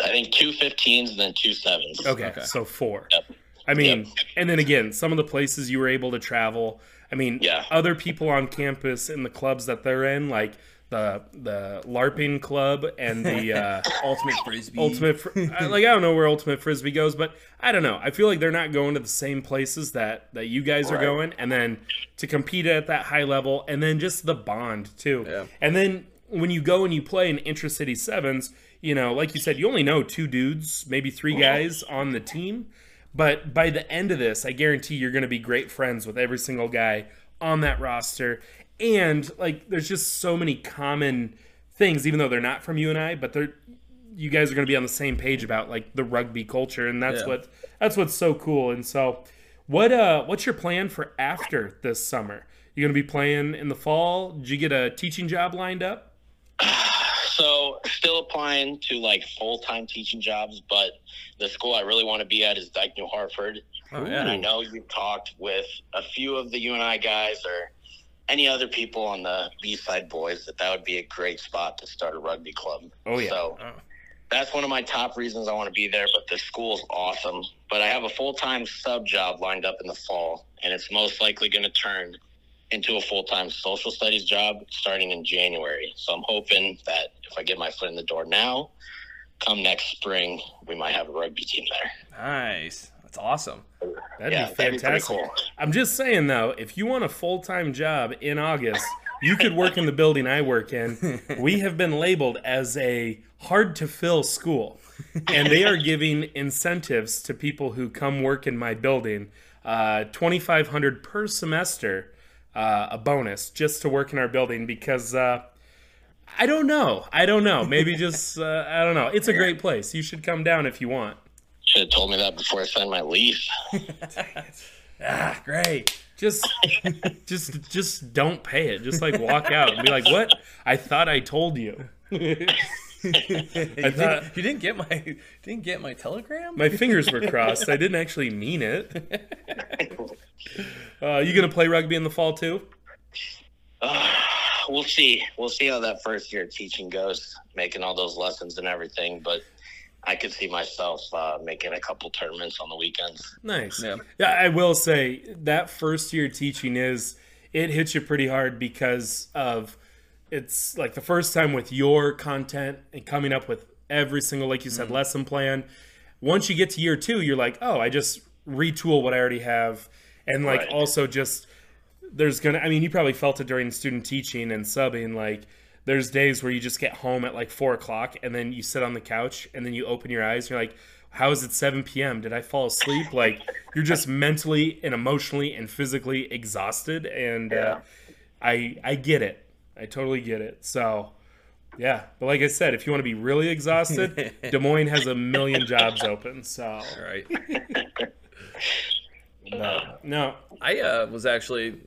I think two 15s and then two sevens. Okay, so four. Yep. I mean, Yep. and then again, some of the places you were able to travel. I mean, Yeah. other people on campus in the clubs that they're in, like the the LARPing club and the uh, Ultimate frisbee. ultimate. Fr- I- like I don't know where ultimate frisbee goes, but I don't know. I feel like they're not going to the same places that that you guys are going, and then to compete at that high level, and then just the bond too. Yeah. And then when you go and you play in intercity sevens, you know, like you said, you only know two dudes, maybe three guys on the team. But by the end of this, I guarantee you're going to be great friends with every single guy on that roster. And like, there's just so many common things, even though they're not from UNI, but they're you guys are going to be on the same page about like the rugby culture, and that's Yeah. what that's what's so cool. And so, what uh, what's your plan for after this summer? You're going to be playing in the fall? Did you get a teaching job lined up? So still applying to like full time teaching jobs, but the school I really want to be at is Dike-New Hartford. Oh, And I know you've talked with a few of the UNI guys or any other people on the B Side Bois that that would be a great spot to start a rugby club. Oh, yeah. So oh. that's one of my top reasons I want to be there. But the school's awesome. But I have a full time sub job lined up in the fall, and it's most likely going to turn into a full time social studies job starting in January. So I'm hoping that if I get my foot in the door now, come next spring, we might have a rugby team there. Nice. That's awesome. That'd Yeah, be that'd be fantastic. cool. I'm just saying though, if you want a full time job in August, you could work in the building I work in. We have been labeled as a hard to fill school, and they are giving incentives to people who come work in my building. Uh, Twenty five hundred per semester, uh, a bonus just to work in our building because. Uh, I don't know. I don't know. Maybe just uh, I don't know. It's a great place. You should come down if you want. Should have told me that before I signed my lease. Ah, great. just just just don't pay it just like walk out and be like what i thought i told you you, thought- didn't, you didn't get my didn't get my telegram? my fingers were crossed i didn't actually mean it uh, you gonna play rugby in the fall too we'll see. We'll see how that first year of teaching goes, making all those lessons and everything. But I could see myself uh, making a couple tournaments on the weekends. nice Yeah. yeah i will say that first year teaching is it hits you pretty hard because of it's like the first time with your content and coming up with every single like you said lesson plan. Once you get to year two you're like oh i just retool what i already have. And like Right. also just there's gonna i mean you probably felt it during student teaching and subbing like there's days where you just get home at like four o'clock and then you sit on the couch and then you open your eyes and you're like how is it 7 p.m did i fall asleep? Like you're just mentally and emotionally and physically exhausted. And uh, i i get it i totally get it so yeah but like i said if you want to be really exhausted des moines has a million jobs open so right. but, no I uh, was actually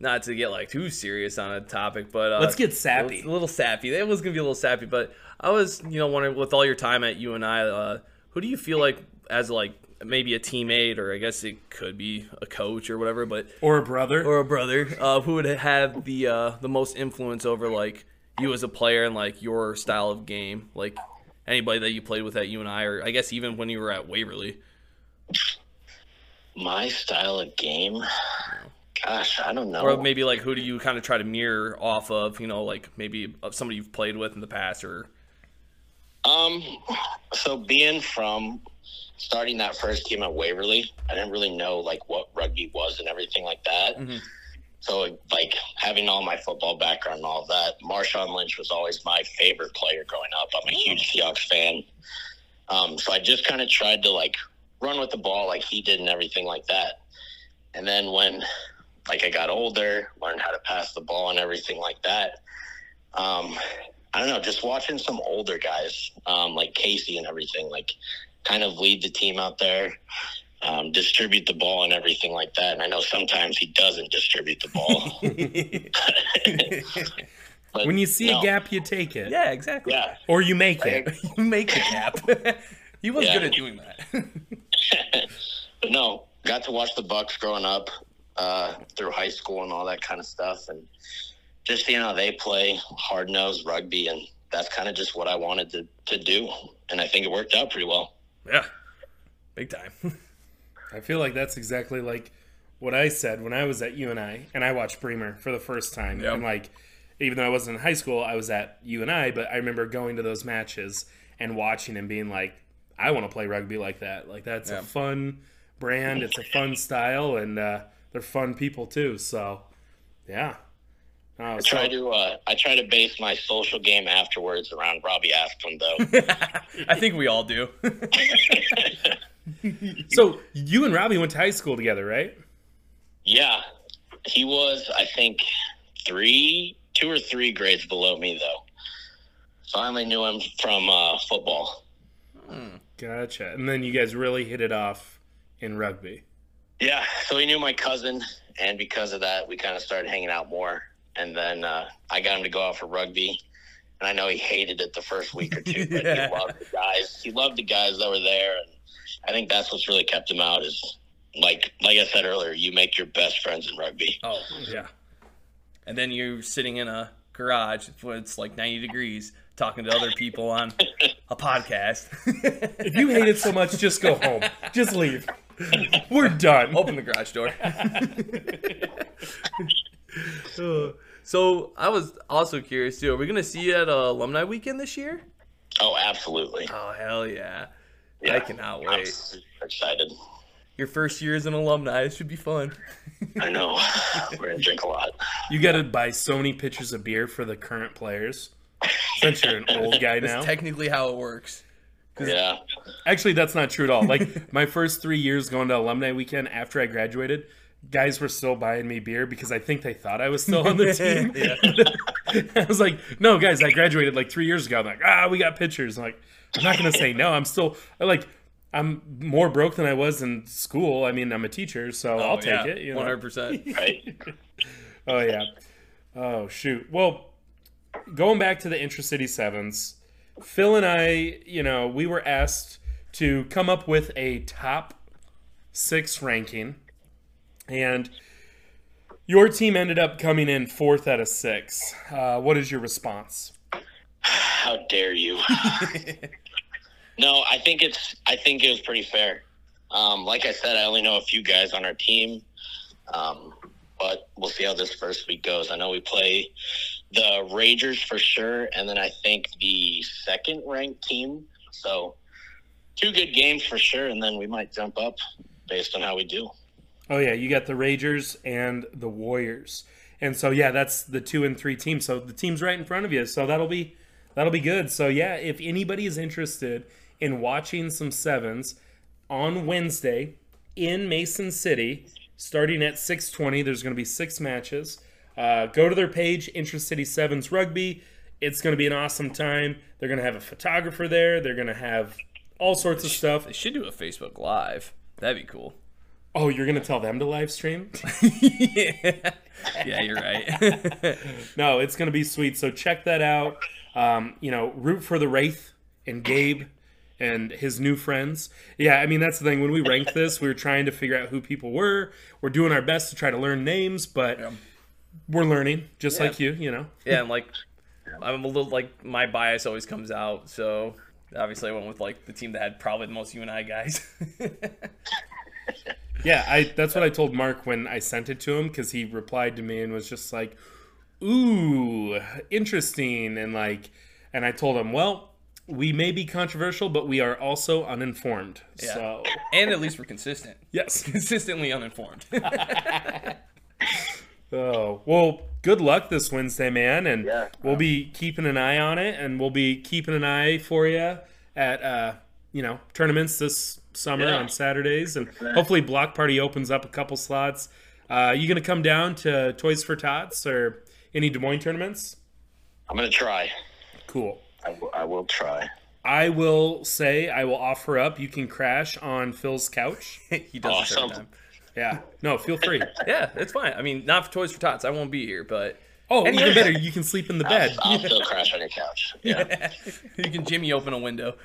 not to get like too serious on a topic, but uh, Let's get sappy. A little sappy. It was gonna be a little sappy, but I was, you know, wondering with all your time at UNI, uh, who do you feel like as like maybe a teammate or I guess it could be a coach or whatever, but Or a brother. or a brother, uh, who would have the uh, the most influence over like you as a player and like your style of game, like anybody that you played with at UNI, or I guess even when you were at Waverly. My style of game. Gosh, I don't know. Or maybe like who do you kind of try to mirror off of? You know, like maybe somebody you've played with in the past, or Um, so being from starting that first team at Waverly, I didn't really know like what rugby was and everything like that. So like having all my football background and all that, Marshawn Lynch was always my favorite player growing up. I'm a huge Seahawks fan. Um, so I just kind of tried to like run with the ball like he did and everything like that. And then when like I got older, learned how to pass the ball and everything like that. Um, I don't know, just watching some older guys, um, like Casey and everything, like kind of lead the team out there, um, distribute the ball and everything like that. And I know sometimes he doesn't distribute the ball. But when you see no, a gap, you take it. yeah, exactly. yeah, Or you make it. you make the gap. he was Yeah. good at doing that. but no, got to watch the Bucks growing up uh, through high school and all that kind of stuff, and just seeing how they play hard nosed rugby, and that's kind of just what I wanted to to do, and I think it worked out pretty well. Yeah, big time. I feel like that's exactly like what I said when I was at UNI and I watched Bremer for the first time. Yep. And like, even though I wasn't in high school, I was at UNI, but I remember going to those matches and watching and being like, I want to play rugby like that. Like, that's Yeah. a fun brand, it's a fun style, and uh, they're fun people too. So, yeah. Oh, I so- try to uh, I try to base my social game afterwards around Robbie Asplund, though. I think we all do. so, you and Robbie went to high school together, right? yeah, he was I think three, two or three grades below me though. So I only knew him from uh, football. Gotcha. And then you guys really hit it off in rugby. Yeah, so he knew my cousin, and because of that, we kind of started hanging out more. And then uh, I got him to go out for rugby, and I know he hated it the first week or two, but Yeah. he loved the guys. He loved the guys that were there, and I think that's what's really kept him out. Is like like I said earlier, you make your best friends in rugby. Oh, Yeah. and then you're sitting in a garage when it's like 90 degrees talking to other people on a podcast. If you hate it so much, just go home. Just leave. We're done. Open the garage door. so I was also curious too. Are we gonna see you at uh, alumni weekend this year? Oh, absolutely. Oh hell yeah! Yeah. I cannot I'm wait. super excited. Your first year as an alumni. It should be fun. I know we're gonna drink a lot. You got to buy so many pitchers of beer for the current players. Since you're an old guy now. That's technically how it works. Yeah, Actually, that's not true at all. Like my first three years going to alumni weekend after I graduated, guys were still buying me beer because I think they thought I was still on the team. I was like, no, guys, I graduated like three years ago. I'm like, ah, we got pitchers. I'm like, I'm not gonna say no. I'm still I like. I'm more broke than I was in school. I mean, I'm a teacher, so I'll take it. You know? One hundred percent. right. Oh yeah. Oh shoot. Well, going back to the Intracity Sevens, Phil and I, you know, we were asked to come up with a top six ranking, and your team ended up coming in fourth out of six. Uh, what is your response? How dare you? no, I think it's. I think it was pretty fair. Um, like I said, I only know a few guys on our team, um, but we'll see how this first week goes. I know we play the Ragers for sure, and then I think the second ranked team. So two good games for sure, and then we might jump up based on how we do. Oh yeah, you got the Ragers and the Warriors, and so yeah, that's the two and three teams. So the team's right in front of you. So that'll be that'll be good. So yeah, if anybody is interested in watching some sevens on Wednesday in Mason City, starting at six twenty, there's going to be six matches. Uh, go to their page, Intracity Sevens Rugby. It's going to be an awesome time. They're going to have a photographer there. They're going to have all sorts of stuff. They should do a Facebook Live. That'd be cool. Oh, you're going to tell them to live stream? Yeah, yeah, you're right. No, it's going to be sweet. So check that out. Um, you know, root for the Wraith and Gabe and his new friends. Yeah, I mean that's the thing. When we ranked this, we were trying to figure out who people were. We're doing our best to try to learn names, but we're learning just like you. You know. Yeah, and like I'm a little like my bias always comes out, so obviously I went with like the team that had probably the most UNI guys. Yeah, I that's what I told Mark when I sent it to him because he replied to me and was just like, "Ooh, interesting," and like, and I told him, "Well, we may be controversial, but we are also uninformed." So and at least we're consistent. yes. Consistently uninformed. Oh well, good luck this Wednesday, man, and Yeah. we'll be keeping an eye on it, and we'll be keeping an eye for you at uh, you know tournaments this summer Yeah. on Saturdays, and hopefully Block Party opens up a couple slots. Uh, you gonna come down to Toys for Tots or any Des Moines tournaments? I'm gonna try. Cool. I will- try. I will say I will offer up. You can crash on Phil's couch. he does Awesome. time. Yeah. No, feel free. Yeah, it's fine. I mean, not for Toys for Tots. I won't be here, but Oh, and even better. You can sleep in the bed. I'll still crash on your couch. Yeah. you can Jimmy open a window.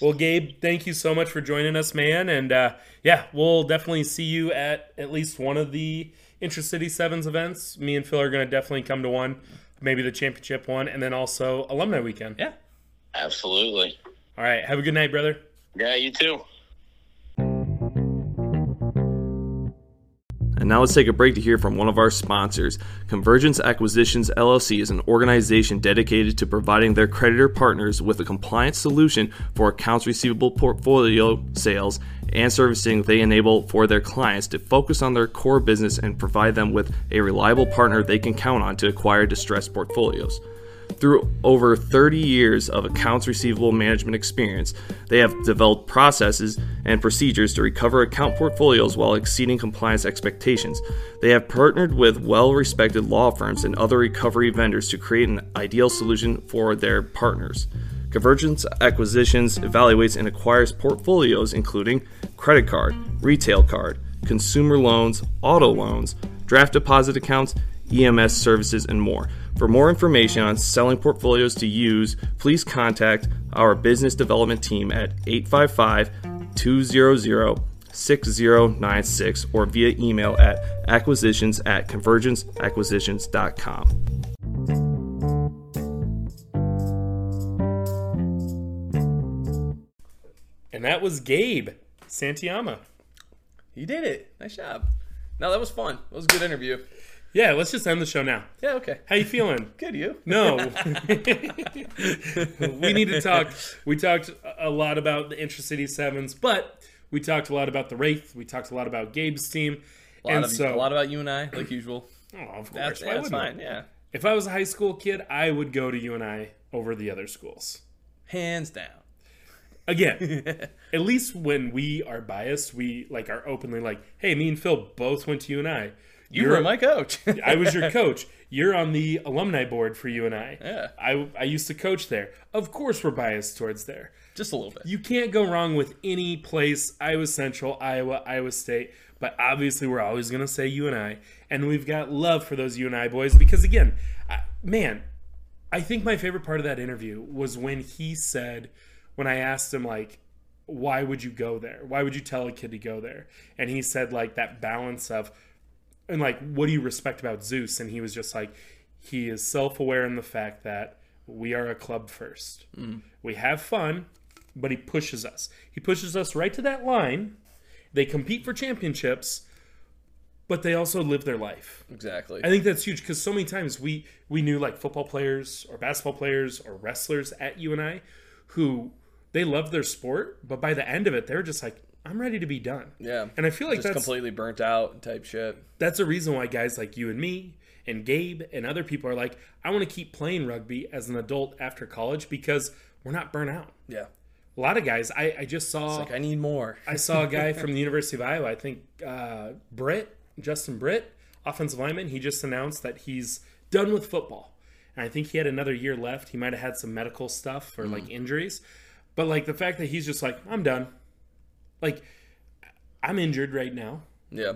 Well, Gabe, thank you so much for joining us, man. And uh, yeah, we'll definitely see you at at least one of the Intercity Sevens events. Me and Phil are going to definitely come to one, maybe the championship one, and then also alumni weekend. Yeah. Absolutely. All right. Have a good night, brother. Yeah, you too. And now let's take a break to hear from one of our sponsors. Convergence Acquisitions LLC is an organization dedicated to providing their creditor partners with a compliant solution for accounts receivable portfolio sales and servicing they enable for their clients to focus on their core business and provide them with a reliable partner they can count on to acquire distressed portfolios. Through over 30 years of accounts receivable management experience, they have developed processes and procedures to recover account portfolios while exceeding compliance expectations. They have partnered with well respected law firms and other recovery vendors to create an ideal solution for their partners. Convergence Acquisitions evaluates and acquires portfolios including credit card, retail card, consumer loans, auto loans, draft deposit accounts, EMS services, and more. For more information on selling portfolios to use, please contact our business development team at 855 200 6096 or via email at acquisitions at convergenceacquisitions.com. And that was Gabe Santoiemma. He did it. Nice job. Now that was fun. That was a good interview. Yeah, let's just end the show now. Yeah, okay. How you feeling? Good, you? No. we need to talk. We talked a lot about the Intercity Sevens, but we talked a lot about the Wraith. We talked a lot about Gabe's team. A lot, and of, so, a lot about UNI, like usual. oh, of course, That's, why that's fine. Yeah. If I was a high school kid, I would go to UNI over the other schools. Hands down. Again, at least when we are biased, we like are openly like, "Hey, me and Phil both went to UNI. You were my coach. I was your coach. You're on the alumni board for UNI. Yeah. I I used to coach there. Of course, we're biased towards there. Just a little bit. You can't go wrong with any place. Iowa Central, Iowa, Iowa State. But obviously, we're always going to say UNI. And we've got love for those UNI boys because, again, I, man, I think my favorite part of that interview was when he said, when I asked him like, why would you go there? Why would you tell a kid to go there? And he said like that balance of, and like, what do you respect about Zeus? And he was just like, he is self-aware in the fact that we are a club first. Mm. We have fun, but he pushes us. He pushes us right to that line. They compete for championships, but they also live their life. Exactly. I think that's huge because so many times we we knew like football players or basketball players or wrestlers at UNI who they loved their sport, but by the end of it, they're just like, I'm ready to be done. yeah. And I feel like just that's completely burnt out type shit. that's a reason why guys like you and me and Gabe and other people are like, I want to keep playing rugby as an adult after college because we're not burnt out. Yeah. A lot of guys, I, I just saw Like I need more. I saw a guy from the University of Iowa, I think uh, Britt, Justin Britt, offensive lineman. He just announced that he's done with football. And I think he had another year left. He might have had some medical stuff or like injuries. But like the fact that he's just like, I'm done. Like, I'm injured right now. Yeah.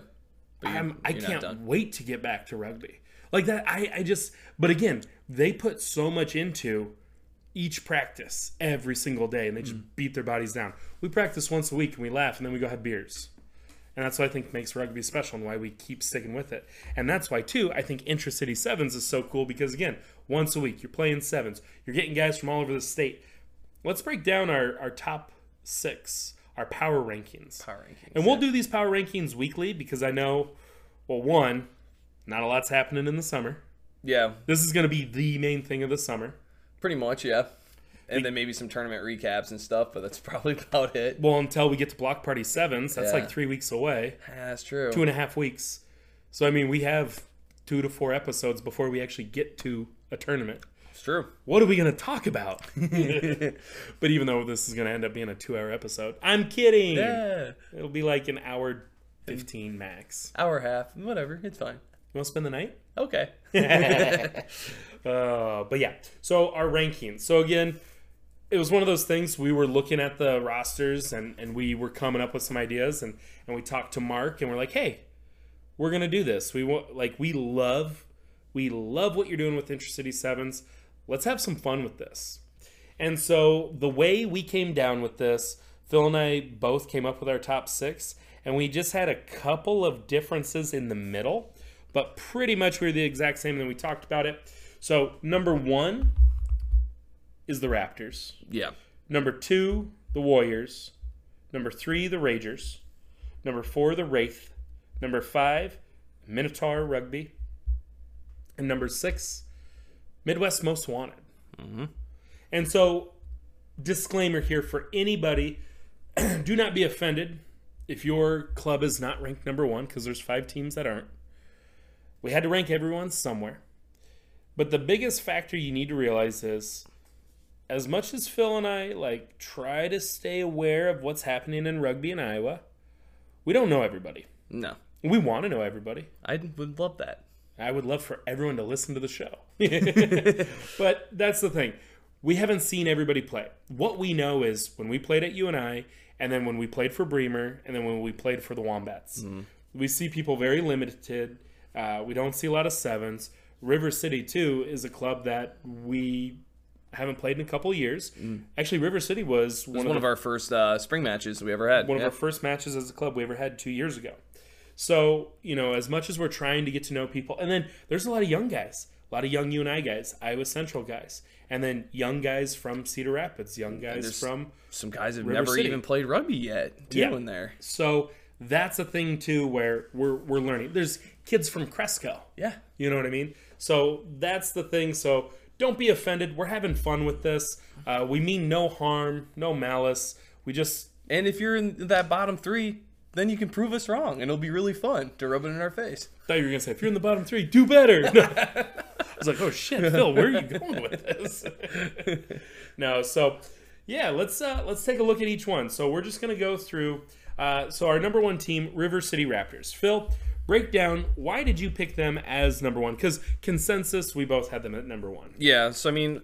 But you- I'm, I you're can't wait to get back to rugby. Like that, I, I just, but again, they put so much into, each practice every single day and they just mm. beat their bodies down. We practice once a week and we laugh and then we go have beers. And that's what I think makes rugby special and why we keep sticking with it. And that's why, too, I think Intra-City Sevens is so cool because, again, once a week, you're playing sevens. You're getting guys from all over the state. Let's break down our, our top six, our power rankings. Power rankings, And we'll do these power rankings weekly because I know, well, one, not a lot's happening in the summer. Yeah, This is going to be the main thing of the summer. pretty much. Yeah, and then maybe some tournament recaps and stuff, but that's probably about it. Well, until we get to Block Party Sevens, that's Yeah. like three weeks away, Yeah, that's true. two and a half weeks. So, I mean, we have two to four episodes before we actually get to a tournament. It's true. What are we going to talk about? but even though this is going to end up being a two hour episode, I'm kidding. Yeah, It'll be like an hour 15 max. hour half, whatever. It's fine. You want to spend the night? Okay. Uh, but yeah, so our rankings. So again, it was one of those things we were looking at the rosters and, and we were coming up with some ideas and, and we talked to Mark and we're like, hey, we're gonna do this. We want like we love we love what you're doing with Intercity Sevens. Let's have some fun with this. And so the way we came down with this, Phil and I both came up with our top six, and we just had a couple of differences in the middle, but pretty much we are the exact same. And then we talked about it. So number one is the Raptors. Yeah. Number two, the Warriors. Number three, the Ragers. Number four, the Wraith. Number five, Minotaur Rugby. And number six, Midwest Most Wanted. Mm-hmm. And so, disclaimer here for anybody do not be offended if your club is not ranked number one, because there's five teams that aren't. We had to rank everyone somewhere. But the biggest factor you need to realize is as much as Phil and I like try to stay aware of what's happening in rugby in Iowa, we don't know everybody. No, We want to know everybody. I would love that. I would love for everyone to listen to the show. but that's the thing. We haven't seen everybody play. What we know is when we played at UNI, and then when we played for Bremer, and then when we played for the Wombats. We see people very limited. Uh, we don't see a lot of sevens. River City, too, is a club that we haven't played in a couple of years. Actually, River City was It was one, one of, of our first uh, spring matches we ever had. one of our first matches as a club we ever had two years ago. So, you know, as much as we're trying to get to know people, and then there's a lot of young guys, a lot of young UNI guys, Iowa Central guys, and then young guys from Cedar Rapids, young guys from. Some guys have River never City. even played rugby yet. Too Yeah. in there. So that's a thing too where we're we're learning. There's kids from Cresco. Yeah. You know what I mean? So that's the thing. So don't be offended. We're having fun with this. Uh, we mean no harm, no malice. We just And if you're in that bottom three, then you can prove us wrong, and it'll be really fun to rub it in our face. thought you were gonna say if you're in the bottom three, do better. No. I was like, oh shit, Phil, where are you going with this? no, so yeah, let's uh, let's take a look at each one. So we're just gonna go through. Uh, so our number one team, River City Raptors. Phil, break down why did you pick them as number one? Because consensus, we both had them at number one. Yeah, so I mean,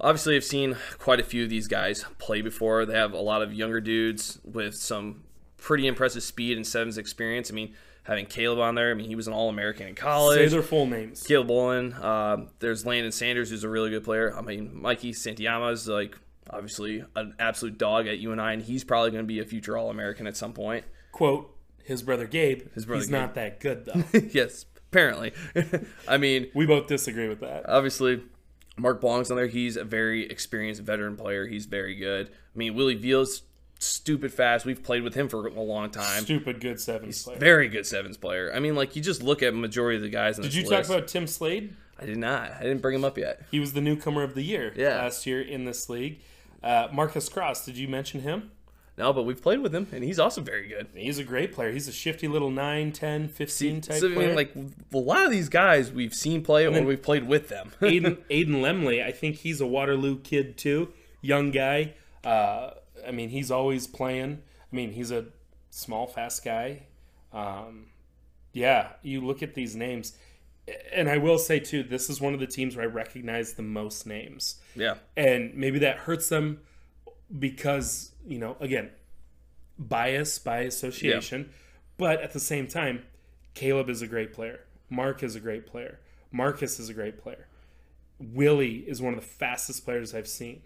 obviously, I've seen quite a few of these guys play before. They have a lot of younger dudes with some pretty impressive speed and sevens experience. I mean, having Caleb on there, I mean, he was an All American in Say college. their full names. Caleb Bolin. Um, there's Landon Sanders, who's a really good player. I mean, Mikey Santoiemma is like obviously an absolute dog at UNI, and he's probably going to be a future All American at some point. Quote his brother Gabe. His brother He's Gabe. not that good though. yes, apparently. I mean, we both disagree with that. obviously Mark Blong's on there. He's a very experienced veteran player. He's very good. I mean, Willie Veal's stupid fast. We've played with him for a long time. Stupid good sevens player. Very good sevens player. I mean, like you just look at majority of the guys. In Did you talk about Tim Slade? I did not. I didn't bring him up yet. He was the newcomer of the year Yeah. last year in this league. Uh, Marcus Cross, did you mention him? No, but we've played with him, and he's also very good. He's a great player. He's a shifty little 9, 10, 15 type so I player. mean, like a lot of these guys we've seen play or we've played with them. Aiden, Aiden Lemley, I think he's a Waterloo kid too. Young guy. Uh, I mean, he's always playing. I mean, he's a small, fast guy. Um, yeah, you look at these names. And I will say too, this is one of the teams where I recognize the most names. yeah, and maybe that hurts them because you know again bias by association but at the same time caleb is a great player mark is a great player marcus is a great player Willie is one of the fastest players I've seen.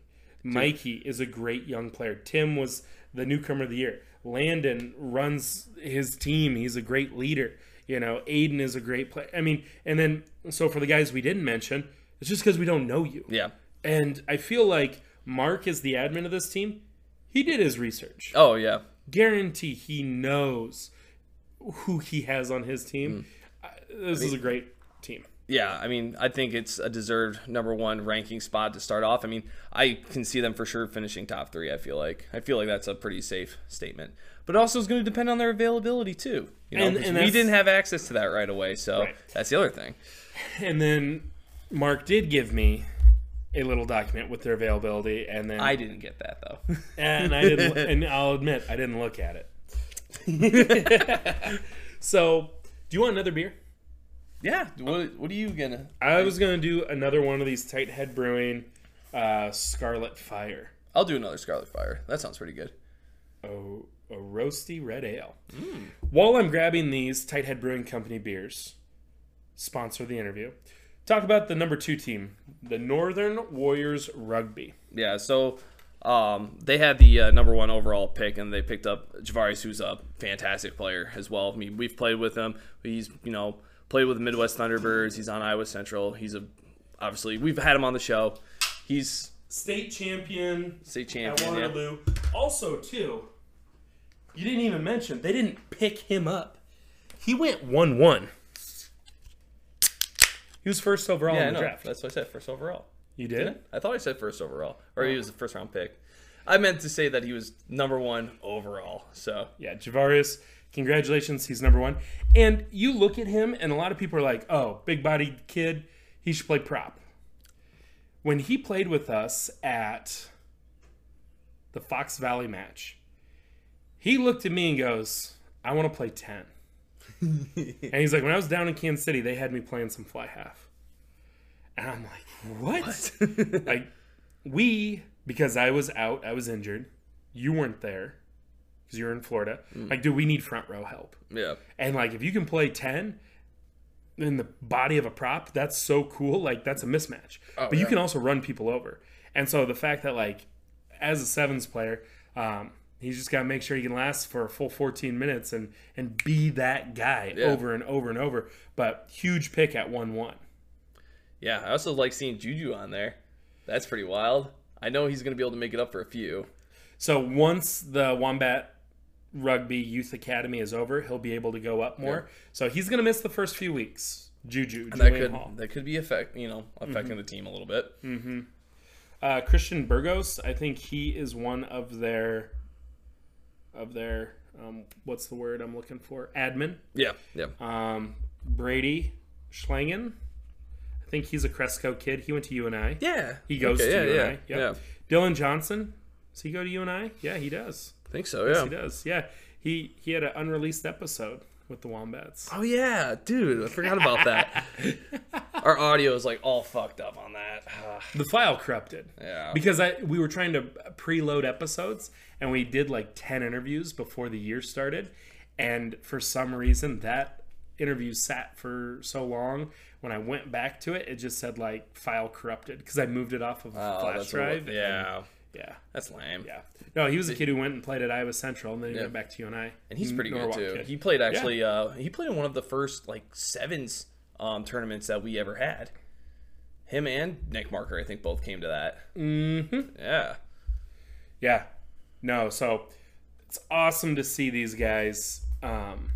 Mikey is a great young player. Tim was the newcomer of the year. Landon runs his team. He's a great leader. You know, Aiden is a great player. I mean, and then so for the guys we didn't mention, it's just because we don't know you. Yeah. And I feel like Mark is the admin of this team. He did his research. Oh yeah. Guarantee he knows who he has on his team. Mm. This is a great team. Yeah, I mean, I think it's a deserved number one ranking spot to start off. I mean, I can see them for sure finishing top three. I feel like I feel like that's a pretty safe statement. But also, it's going to depend on their availability too. You know, And- and we didn't have access to that right away, so Right. that's the other thing. And then Mark did give me a little document with their availability, and then I didn't get that though. and I didn't. and I'll admit, I didn't look at it. so, do you want another beer? Yeah. What What are you gonna? I was gonna do another one of these Tight Head Brewing uh, Scarlet Fire. I'll do another Scarlet Fire. That sounds pretty good. a, a roasty red ale. While I'm grabbing these Tight Head Brewing Company beers, sponsor the interview. Talk about the number two team, the Northern Warriors Rugby. Yeah, so um, they had the uh, number one overall pick, and they picked up Javaris, who's a fantastic player as well. I mean, we've played with him. He's you know played with the Midwest Thunderbirds. He's on Iowa Central. He's a obviously we've had him on the show. He's State champion state champion. at champion. Yeah. Waterloo. Also, too, you didn't even mention they didn't pick him up. He went one one. He was first overall Yeah, in the draft. That's what I said. First overall. you Didn't did? I? I thought I said first overall, or oh. he was the first round pick. I meant to say that he was number one overall. So Yeah, Javarius, congratulations, he's number one. And you look at him, and a lot of people are like, "Oh, big bodied kid, he should play prop." When he played with us at the Fox Valley match, he looked at me and goes, "I want to play 10. and he's like, "When I was down in Kansas City, they had me playing some fly half." And I'm like, "What?" like, we because I was out, I was injured. You weren't there because you're in Florida. Like, dude, we need front row help. yeah, And like, if you can play ten in the body of a prop, that's so cool. Like, that's a mismatch. but you can also run people over. And so the fact that like, as a sevens player, um, he's just got to make sure he can last for a full 14 minutes and and be that guy Yeah. over and over and over. But huge pick at one one. yeah. I also like seeing Juju on there. That's pretty wild. I know he's gonna be able to make it up for a few. So once the Wombat Rugby Youth Academy is over, he'll be able to go up more. So he's going to miss the first few weeks. Juju, That could Hall. that could be affect you know affecting the team a little bit. Uh, Christian Burgos, I think he is one of their of their um, what's the word I'm looking for? Admin. Yeah, yeah. Um, Brady Schlangen. I think he's a Cresco kid. He went to UNI. yeah, He goes Okay, to yeah, UNI. yeah, Yep. yeah. Dylan Johnson. Does he go to UNI? Yeah, he does. I think so. Yes, Yeah. he does. Yeah, he he had an unreleased episode with the Wombats. Oh yeah, dude, I forgot about that. Our audio is like all fucked up on that. The file corrupted. Yeah. Because I we were trying to preload episodes and we did like 10 interviews before the year started and for some reason that interview sat for so long when I went back to it it just said like file corrupted because I moved it off of oh, a oh, flash drive. what- yeah, Yeah. that's lame. Yeah. No, he was a kid who went and played at Iowa Central and then he Yeah. went back to UNI. and he's pretty Norwalk good too. kid. He played actually. Uh, he played in one of the first like sevens um, tournaments that we ever had. Him and Nick Marker, I think, both came to that. Mm-hmm. Yeah. Yeah. No, so it's awesome to see these guys. Um,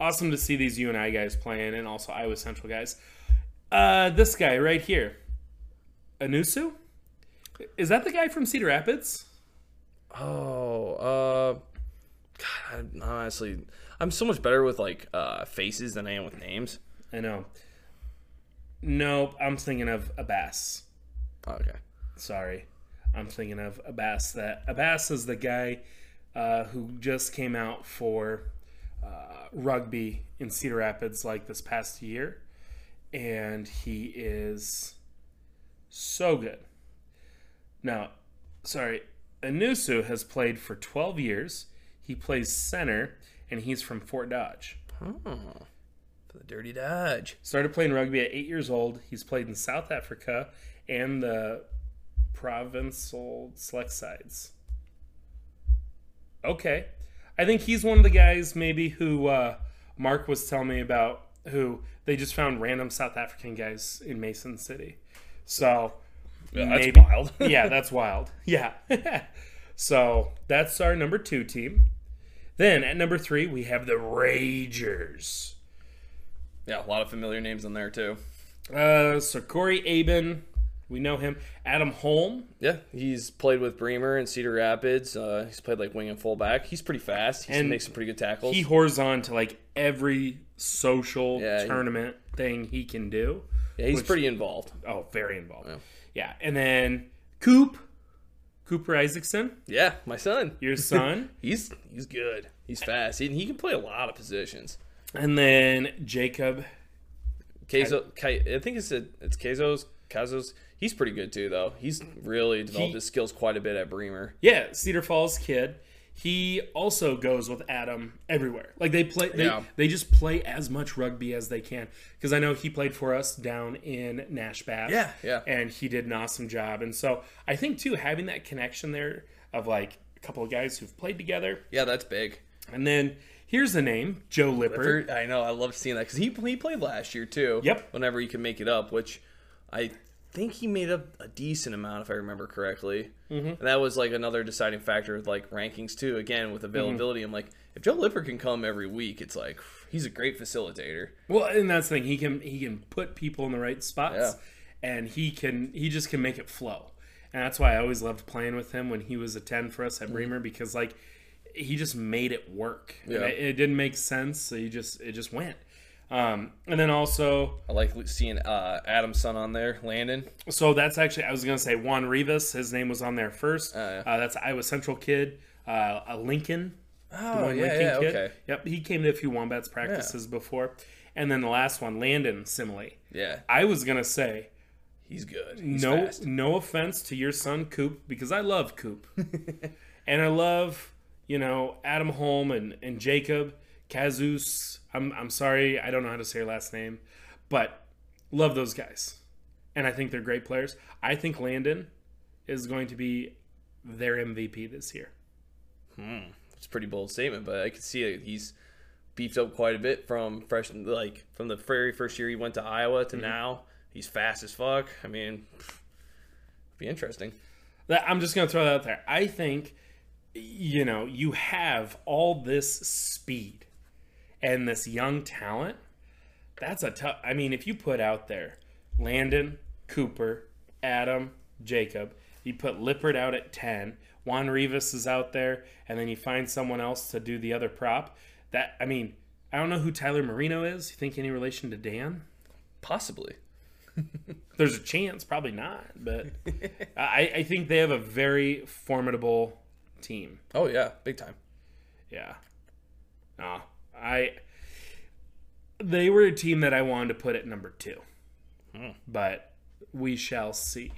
awesome to see these UNI guys playing and also Iowa Central guys. Uh, this guy right here, Anusu? Is that the guy from Cedar Rapids? Oh, uh, God, I'm honestly, I'm so much better with like uh, faces than I am with names. I know. Nope, I'm thinking of Abbas. Oh, okay. Sorry. I'm thinking of Abbas. That Abbas is the guy uh, who just came out for uh, rugby in Cedar Rapids like this past year, and he is so good. Now, sorry, Anusu has played for 12 years. He plays center, and he's from Fort Dodge. The Dirty Dodge. Started playing rugby at eight years old. He's played in South Africa and the provincial select sides. Okay. I think he's one of the guys maybe who uh, Mark was telling me about who they just found random South African guys in Mason City. So Yeah, that's maybe- wild. yeah, that's wild. Yeah. so that's our number two team. Then at number three, we have the Ragers. Yeah, a lot of familiar names on there too. Uh, so Corey Aben, we know him. Adam Holm, Yeah, he's played with Bremer and Cedar Rapids. Uh, he's played like wing and fullback. He's pretty fast. He makes some pretty good tackles. he whores on to like every social Yeah, he- tournament thing he can do. yeah, he's which- pretty involved. Oh, very involved. Yeah. Yeah, and then Coop, Cooper Isaacson, Yeah, my son. your son. He's he's good. He's fast. He, he can play a lot of positions. and then Jacob. Kazo, I think it's a, it's Kazos. Kazos. He's pretty good too, though. He's really developed He- his skills quite a bit at Bremer. Yeah, Cedar Falls kid. He also goes with Adam everywhere. Like they play, they, Yeah. they just play as much rugby as they can. Because I know he played for us down in Nashbath. Yeah, yeah. And he did an awesome job. And so I think too having that connection there of like a couple of guys who've played together. Yeah, that's big. And then here's the name, Joe Lipper. I know. I love seeing that because he he played last year too. Yep. Whenever he can make it up, which I think he made up a decent amount if I remember correctly. Mm-hmm. And that was like another deciding factor with like rankings too. Again with availability, I'm like, if Joe Lipper can come every week, it's like he's a great facilitator. Well, and that's the thing. He can he can put people in the right spots, Yeah. and he can he just can make it flow. And that's why I always loved playing with him when he was a ten for us at Bremer because like he just made it work. Yeah. it, it didn't make sense, so he just it just went. Um, and then also, I like seeing uh, Adam's son on there, Landon. so that's actually I was gonna say Juan Rivas. His name was on there first. yeah. uh, that's Iowa Central kid. Uh, a Lincoln. Oh yeah, Lincoln yeah, kid. okay. Yep, he came to a few wombats practices before. And then the last one, Landon Simile. Yeah, I was gonna say he's good. He's no fast. no offense to your son Coop because I love Coop. and I love, you know, Adam Holm and, and Jacob, Kazus. I'm I'm sorry, I don't know how to say your last name, but love those guys. And I think they're great players. I think Landon is going to be their MVP this year. Hmm, It's a pretty bold statement, but I can see it. He's beefed up quite a bit from fresh, like from the very first year he went to Iowa Mm-hmm. to now. He's fast as fuck. I mean, it'd be interesting. That I'm just gonna throw that out there. I think, you know, you have all this speed and this young talent. That's a tough. I mean, if you put out there Landon, Cooper, Adam, Jacob, you put Lippert out at ten. Juan Rivas is out there, and then you find someone else to do the other prop. That I mean, I don't know who Tyler Marino is. You think any relation to Dan? Possibly. There's a chance, probably not, but I, I think they have a very formidable team. Oh yeah, big time. Yeah. No, I. They were a team that I wanted to put at number two, but we shall see.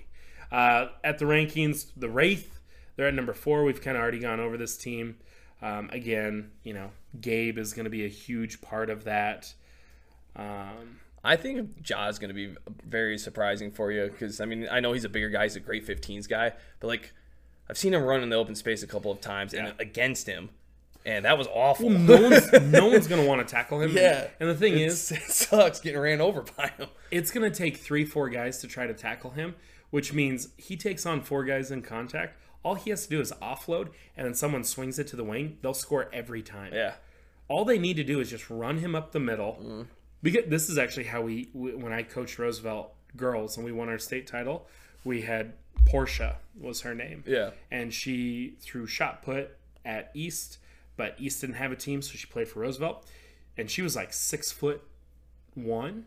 Uh, at the rankings, the Wraith, they're at number four. We've kind of already gone over this team. Um, again, you know, Gabe is going to be a huge part of that. Um, I think Ja is going to be very surprising for you because I mean I know he's a bigger guy, he's a great 15s guy, but like I've seen him run in the open space a couple of times and against him, and that was awful. no one's no one's going to want to tackle him. Yeah. and the thing is, it sucks getting ran over by him. it's going to take three, four guys to try to tackle him, which means he takes on four guys in contact. All he has to do is offload, and then someone swings it to the wing. They'll score every time. Yeah, All they need to do is just run him up the middle. Mm-hmm. Because this is actually how we, we- when I coached Roosevelt girls and we won our state title, we had Portia was her name. Yeah. and she threw shot put at East, but East didn't have a team, so she played for Roosevelt, and she was like six foot one,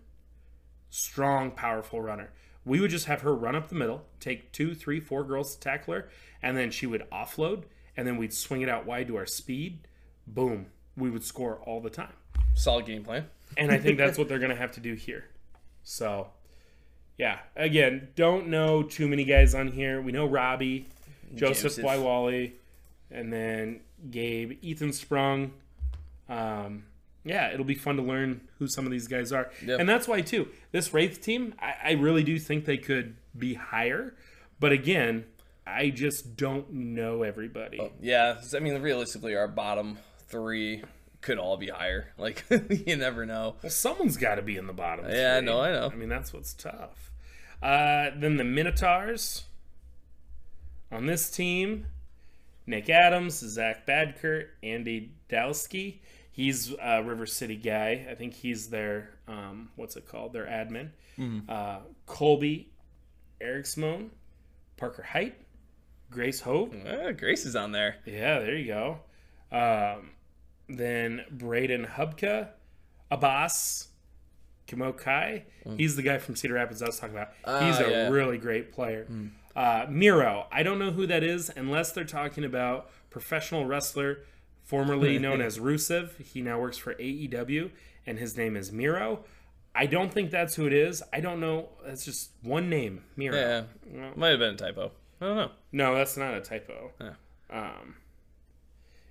strong, powerful runner. We would just have her run up the middle, take two, three, four girls to tackle her, and then she would offload, and then we'd swing it out wide to our speed. Boom, we would score all the time. solid game plan. And I think that's what they're going to have to do here. So, yeah, again, don't know too many guys on here. We know Robbie, Joseph Joseph. Waiwali, and then Gabe, Ethan Sprung. Um, yeah, it'll be fun to learn who some of these guys are. Yep. And that's why, too, this Wraith team, I, I really do think they could be higher. But again, I just don't know everybody. Yeah, I mean, realistically, our bottom three could all be higher. Like, you never know. Well, someone's got to be in the bottom. Yeah, I know, I know. I mean, that's what's tough. Uh, then the Minotaurs on this team Nick Adams, Zach Badkert, Andy Dowski. He's a River City guy. I think he's their, um, what's it called? Their admin. Mm-hmm. Uh, Colby Eriksmoen, Parker Height, Grace Hope. Uh, Grace is on there. Yeah, there you go. Um, then Braden Hubka, Abbas, Kimokai. He's the guy from Cedar Rapids I was talking about. He's Ah, a yeah. really great player. Uh, Miro, I don't know who that is unless they're talking about professional wrestler formerly known as Rusev. He now works for AEW, and his name is Miro. I don't think that's who it is. I don't know. That's just one name, Miro. Yeah, might have been a typo. I don't know. no, that's not a typo. Yeah. Um,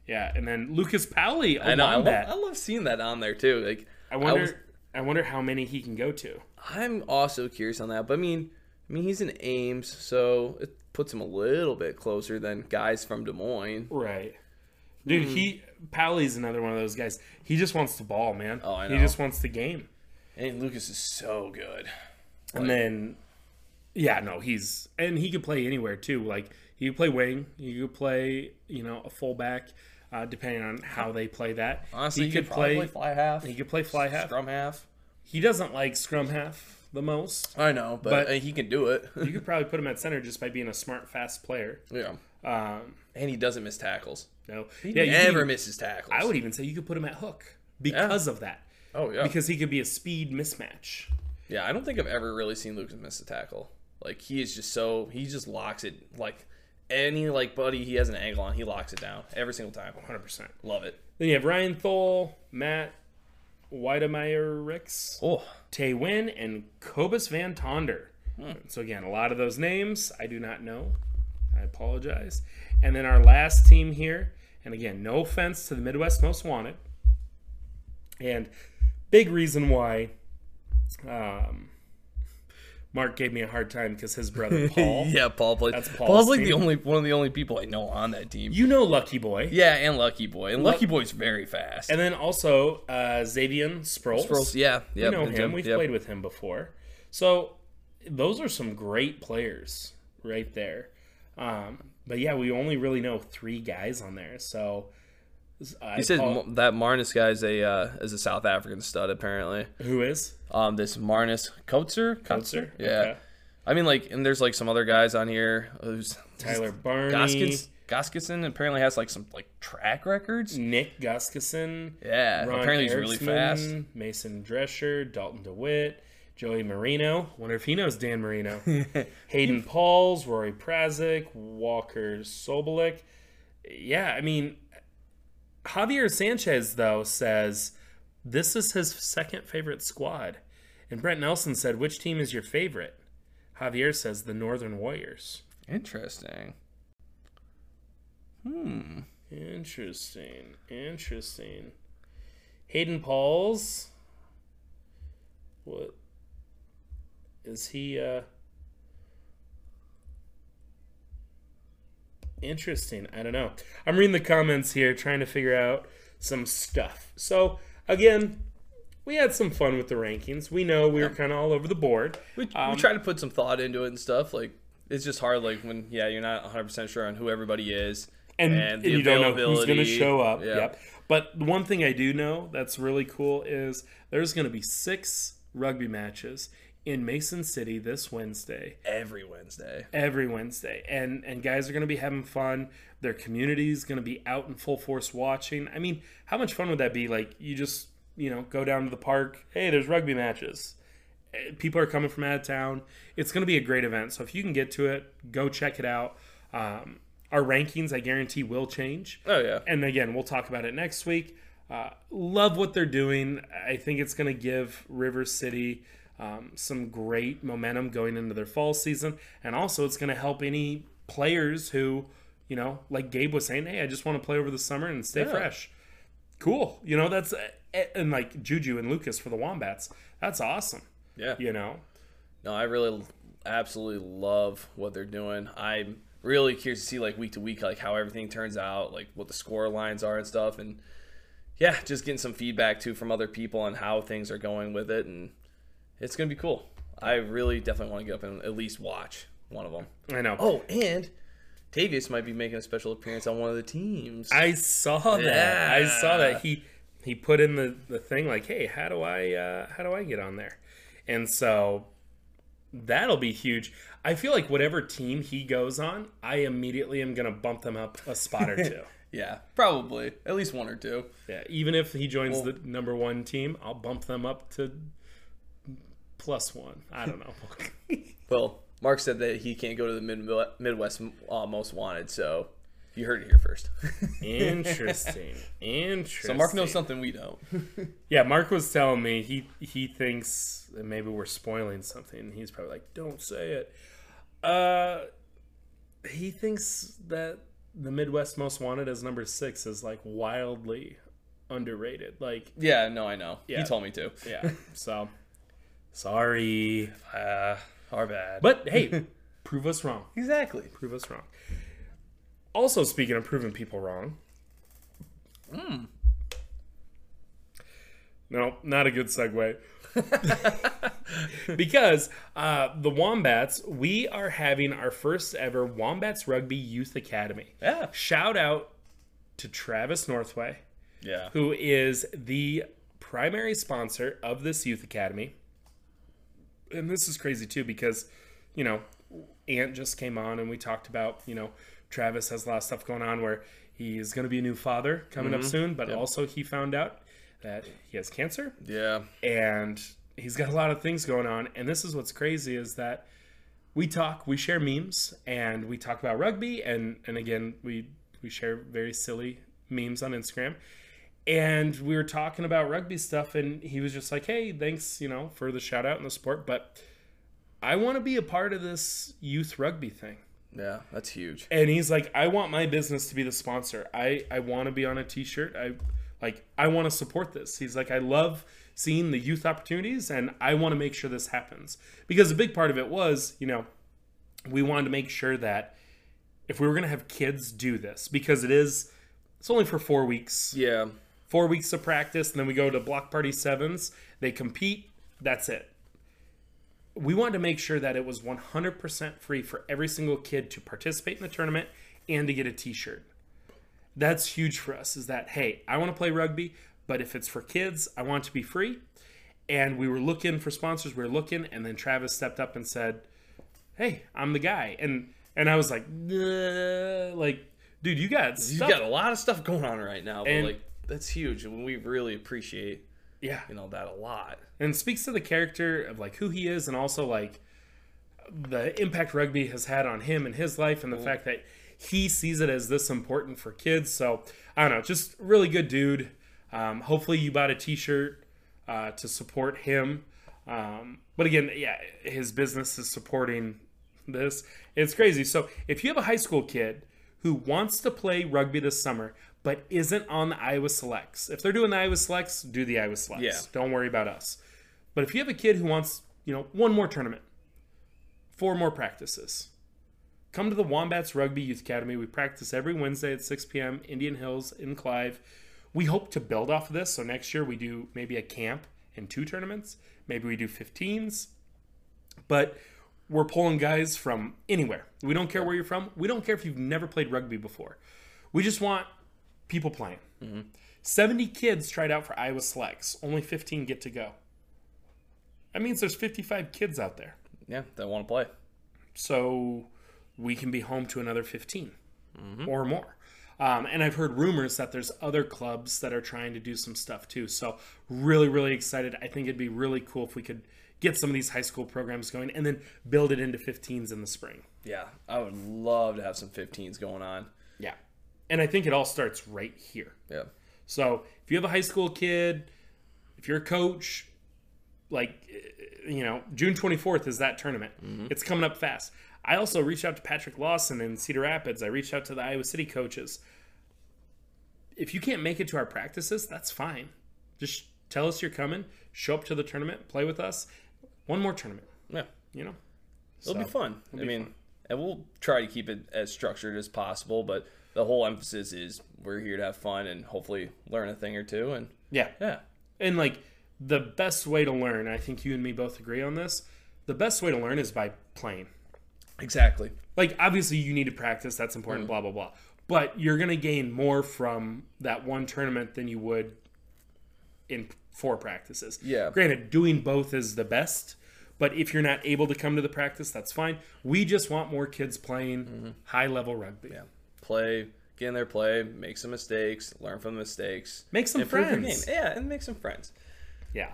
yeah, and then Lucas Powley. I know. I love. I love seeing that on there too. Like, I wonder. was- I wonder how many he can go to. I'm also curious on that. But I mean, I mean, he's in Ames, so it puts him a little bit closer than guys from Des Moines. Right. Dude, Hmm. he Pally's another one of those guys. He just wants the ball, man. Oh, I know. He just wants the game. And Lucas is so good. And then, yeah, no, he's and he could play anywhere too. Like he could play wing, he could play, you know, a fullback, uh, depending on how they play that. Honestly, he he could probably play fly half. He could play fly half. scrum half. He doesn't like scrum half the most. I know, but, But- uh, he can do it. You could probably put him at center just by being a smart, fast player. yeah, Um, and he doesn't miss tackles. no, He yeah, never could- misses tackles. I would even say you could put him at hook because of that. Oh yeah. Because he could be a speed mismatch. yeah, I don't think I've ever really seen Lucas miss a tackle. Like he is just so he just locks it like any like buddy he has an angle on, he locks it down every single time. 100%. Love it. Then you have Ryan Thole, Matt Weidemeyer Ricks, Oh, Tay Win, and Cobus Van Tonder. So, again, a lot of those names I do not know. I apologize. And then our last team here, and again, no offense to the Midwest Most Wanted. And big reason why um, Mark gave me a hard time because his brother Paul. yeah, Paul plays. That's Paul's Paul's like the only one of the only people I know on that team. You know Lucky Boy. yeah, and Lucky Boy, and Lucky Boy's very fast. And then also uh, Xavier Sproles. Sproles, yeah, We know him. We've played with him before. So those are some great players right there. Um, but yeah, we only really know three guys on there. So I He said that Marnus guy's a uh, is a South African stud apparently. who is Um, this Marnus Koutzer, Koutzer? yeah. Okay. I mean, like, and there's like some other guys on here. Who's Tyler Barney, Goskins? Goskison apparently has like some like track records. Nick Guskison. Yeah, Ron apparently he's really fast. Mason Drescher, Dalton DeWitt, Joey Marino. Wonder if he knows Dan Marino. Hayden Pauls, Rory Prazik, Walker Sobolik. Yeah, I mean, Javier Sanchez though says this is his second favorite squad, and Brent Nelson said, "Which team is your favorite?" Javier says the Northern Warriors. Interesting. Hmm. Interesting. Interesting. Hayden Pauls. What is he uh Interesting. I don't know. I'm reading the comments here trying to figure out some stuff. So, again, we had some fun with the rankings. We know we were kind of all over the board. We, Um, we try to put some thought into it and stuff. Like, it's just hard. Like when yeah, you're not 100 percent sure on who everybody is, and, and the and you don't know who's going to show up. Yeah. Yep. But one thing I do know that's really cool is there's going to be six rugby matches in Mason City this Wednesday, every Wednesday. every Wednesday, and and guys are going to be having fun. Their community is going to be out in full force watching. I mean, how much fun would that be? Like you just you know go down to the park. Hey, there's rugby matches. Eh, People are coming from out of town. It's going to be a great event. So if you can get to it, go check it out. Um, our rankings, I guarantee, will change. Oh yeah. And again, we'll talk about it next week. Uh, love what they're doing. I think it's going to give River City um, some great momentum going into their fall season. And also, it's going to help any players who, you know, like Gabe was saying, hey, I just want to play over the summer and stay Yeah. fresh. cool. You know, that's and like Juju and Lucas for the Wombats. That's awesome. Yeah. You know, No, I really absolutely love what they're doing. I'm really curious to see like week to week like how everything turns out, like what the score lines are and stuff and yeah, just getting some feedback too from other people on how things are going with it and it's going to be cool. I really definitely want to get up and at least watch one of them. I know. Oh, and Tavius might be making a special appearance on one of the teams. I saw that. I saw that. He he put in the, the thing like, hey, how do I uh, how do I get on there? And so that'll be huge. I feel like whatever team he goes on, I immediately am gonna bump them up a spot or two. yeah, probably at least one or two. yeah, even if he joins the number one team, I'll bump them up to plus one. I don't know. Well, Mark said that he can't go to the mid- Midwest uh, Most Wanted, so you heard it here first. Interesting. Interesting. so Mark knows something we don't. Yeah, Mark was telling me he he thinks that maybe we're spoiling something. He's probably like, "Don't say it." Uh, he thinks that the Midwest Most Wanted as number six is like wildly underrated. Like, yeah, no, I know. Yeah. He told me to. yeah. So, sorry, Uh, our bad. but hey, prove us wrong. exactly. Prove us wrong. Also, speaking of proving people wrong. No, not a good segue. because uh, the Wombats, we are having our first ever Wombats Rugby Youth Academy. Yeah. Shout out to Travis Northway, Yeah. who is the primary sponsor of this youth academy. And this is crazy too because, you know, Ant just came on and we talked about, you know, Travis has a lot of stuff going on where he's going to be a new father coming up mm-hmm. soon, but also he found out that he has cancer. Yeah. and he's got a lot of things going on. And this is what's crazy is that we talk we share memes and we talk about rugby. And and again we we share very silly memes on instagram and we were talking about rugby stuff and he was just like hey thanks you know for the shout out and the support but i want to be a part of this youth rugby thing. Yeah, that's huge. and he's like i want my business to be the sponsor. I i want to be on a t-shirt. I like i want to support this. He's like i love seeing the youth opportunities and i want to make sure this happens. Because a big part of it was you know we wanted to make sure that if we were going to have kids do this because it is it's only for four weeks. Yeah. Four weeks of practice, and then we go to block party sevens. They compete. That's it. We wanted to make sure that it was 100% free for every single kid to participate in the tournament and to get a T-shirt. That's huge for us. Is that hey, I want to play rugby, but if it's for kids, I want it to be free. And we were looking for sponsors. We were looking, and then Travis stepped up and said, "Hey, I'm the guy." And and I was like, like, dude, you got You stuff. got a lot of stuff going on right now, but And- like that's huge, and we really appreciate yeah, you know that a lot. and speaks to the character of like who he is and also like the impact rugby has had on him and his life and the fact that he sees it as this important for kids. So i don't know just really good dude. Um, hopefully you bought a t-shirt uh, to support him. Um, but again yeah his business is supporting this. It's crazy. So if you have a high school kid who wants to play rugby this summer but isn't on the iowa selects if they're doing the iowa selects do the iowa selects Yeah. don't worry about us but if you have a kid who wants, you know, one more tournament, four more practices, come to the Wombats Rugby Youth Academy. We practice every Wednesday at 6 p.m. Indian Hills in Clive. We hope to build off of this. So next year we do maybe a camp and two tournaments. Maybe we do 15s. But we're pulling guys from anywhere. We don't care where you're from. We don't care if you've never played rugby before. We just want people playing. 70 kids tried out for Iowa Selects. Only 15 get to go. That means there's 55 kids out there. Yeah, that want to play. So we can be home to another 15 or more. Um, and I've heard rumors that there's other clubs that are trying to do some stuff too. So really, really excited. I think it'd be really cool if we could get some of these high school programs going and then build it into 15s in the spring. Yeah, I would love to have some 15s going on. And I think it all starts right here. Yeah. So if you have a high school kid, if you're a coach, like, eh, you know, June 24th is that tournament. It's coming up fast. I also reached out to Patrick Lawson in Cedar Rapids. I reached out to the Iowa City coaches. if you can't make it to our practices, that's fine. Just tell us you're coming, show up to the tournament, play with us. One more tournament, Yeah. you know? It'll be So, fun. I be mean, fun. and we'll try to keep it as structured as possible, but the whole emphasis is we're here to have fun and hopefully learn a thing or two. And Yeah. yeah, And like the best way to learn, I think you and me both agree on this. The best way to learn is by playing. exactly. Like obviously you need to practice, that's important, mm. blah blah blah. But you're gonna gain more from that one tournament than you would in four practices. Yeah. Granted, doing both is the best, but if you're not able to come to the practice, that's fine. We just want more kids playing mm-hmm. high level rugby. Yeah. Play, get in there, play, make some mistakes, learn from the mistakes, Make some friends. Yeah, and make some friends. Yeah.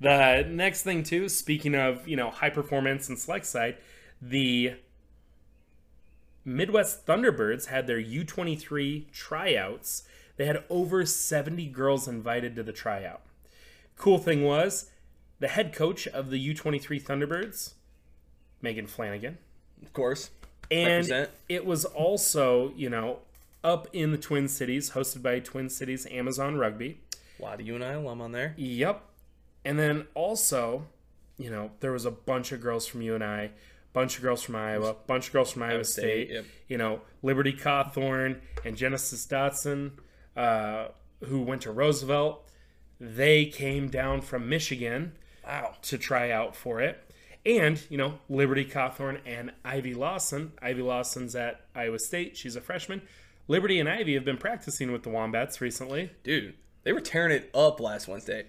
The next thing too, speaking of, you know, high performance and select side, the Midwest Thunderbirds had their U23 tryouts. They had over 70 girls invited to the tryout. Cool thing was, the head coach of the U23 Thunderbirds, Megan Flanagan, Of course. And it was also, you know, up in the Twin Cities, hosted by Twin Cities Amazon Rugby. A lot of UNI alum on there. Yep. And then also, you know, there was a bunch of girls from UNI, bunch of girls from Iowa, bunch of girls from Iowa State, State. yep. You know, Liberty Cawthorn and Genesis Dotson, uh, who went to Roosevelt. They came down from Michigan Wow. to try out for it. And, you know, Liberty Cawthorn and Ivy Lawson. Ivy Lawson's at Iowa State. She's a freshman. Liberty and Ivy have been practicing with the Wombats recently. Dude, they were tearing it up last Wednesday.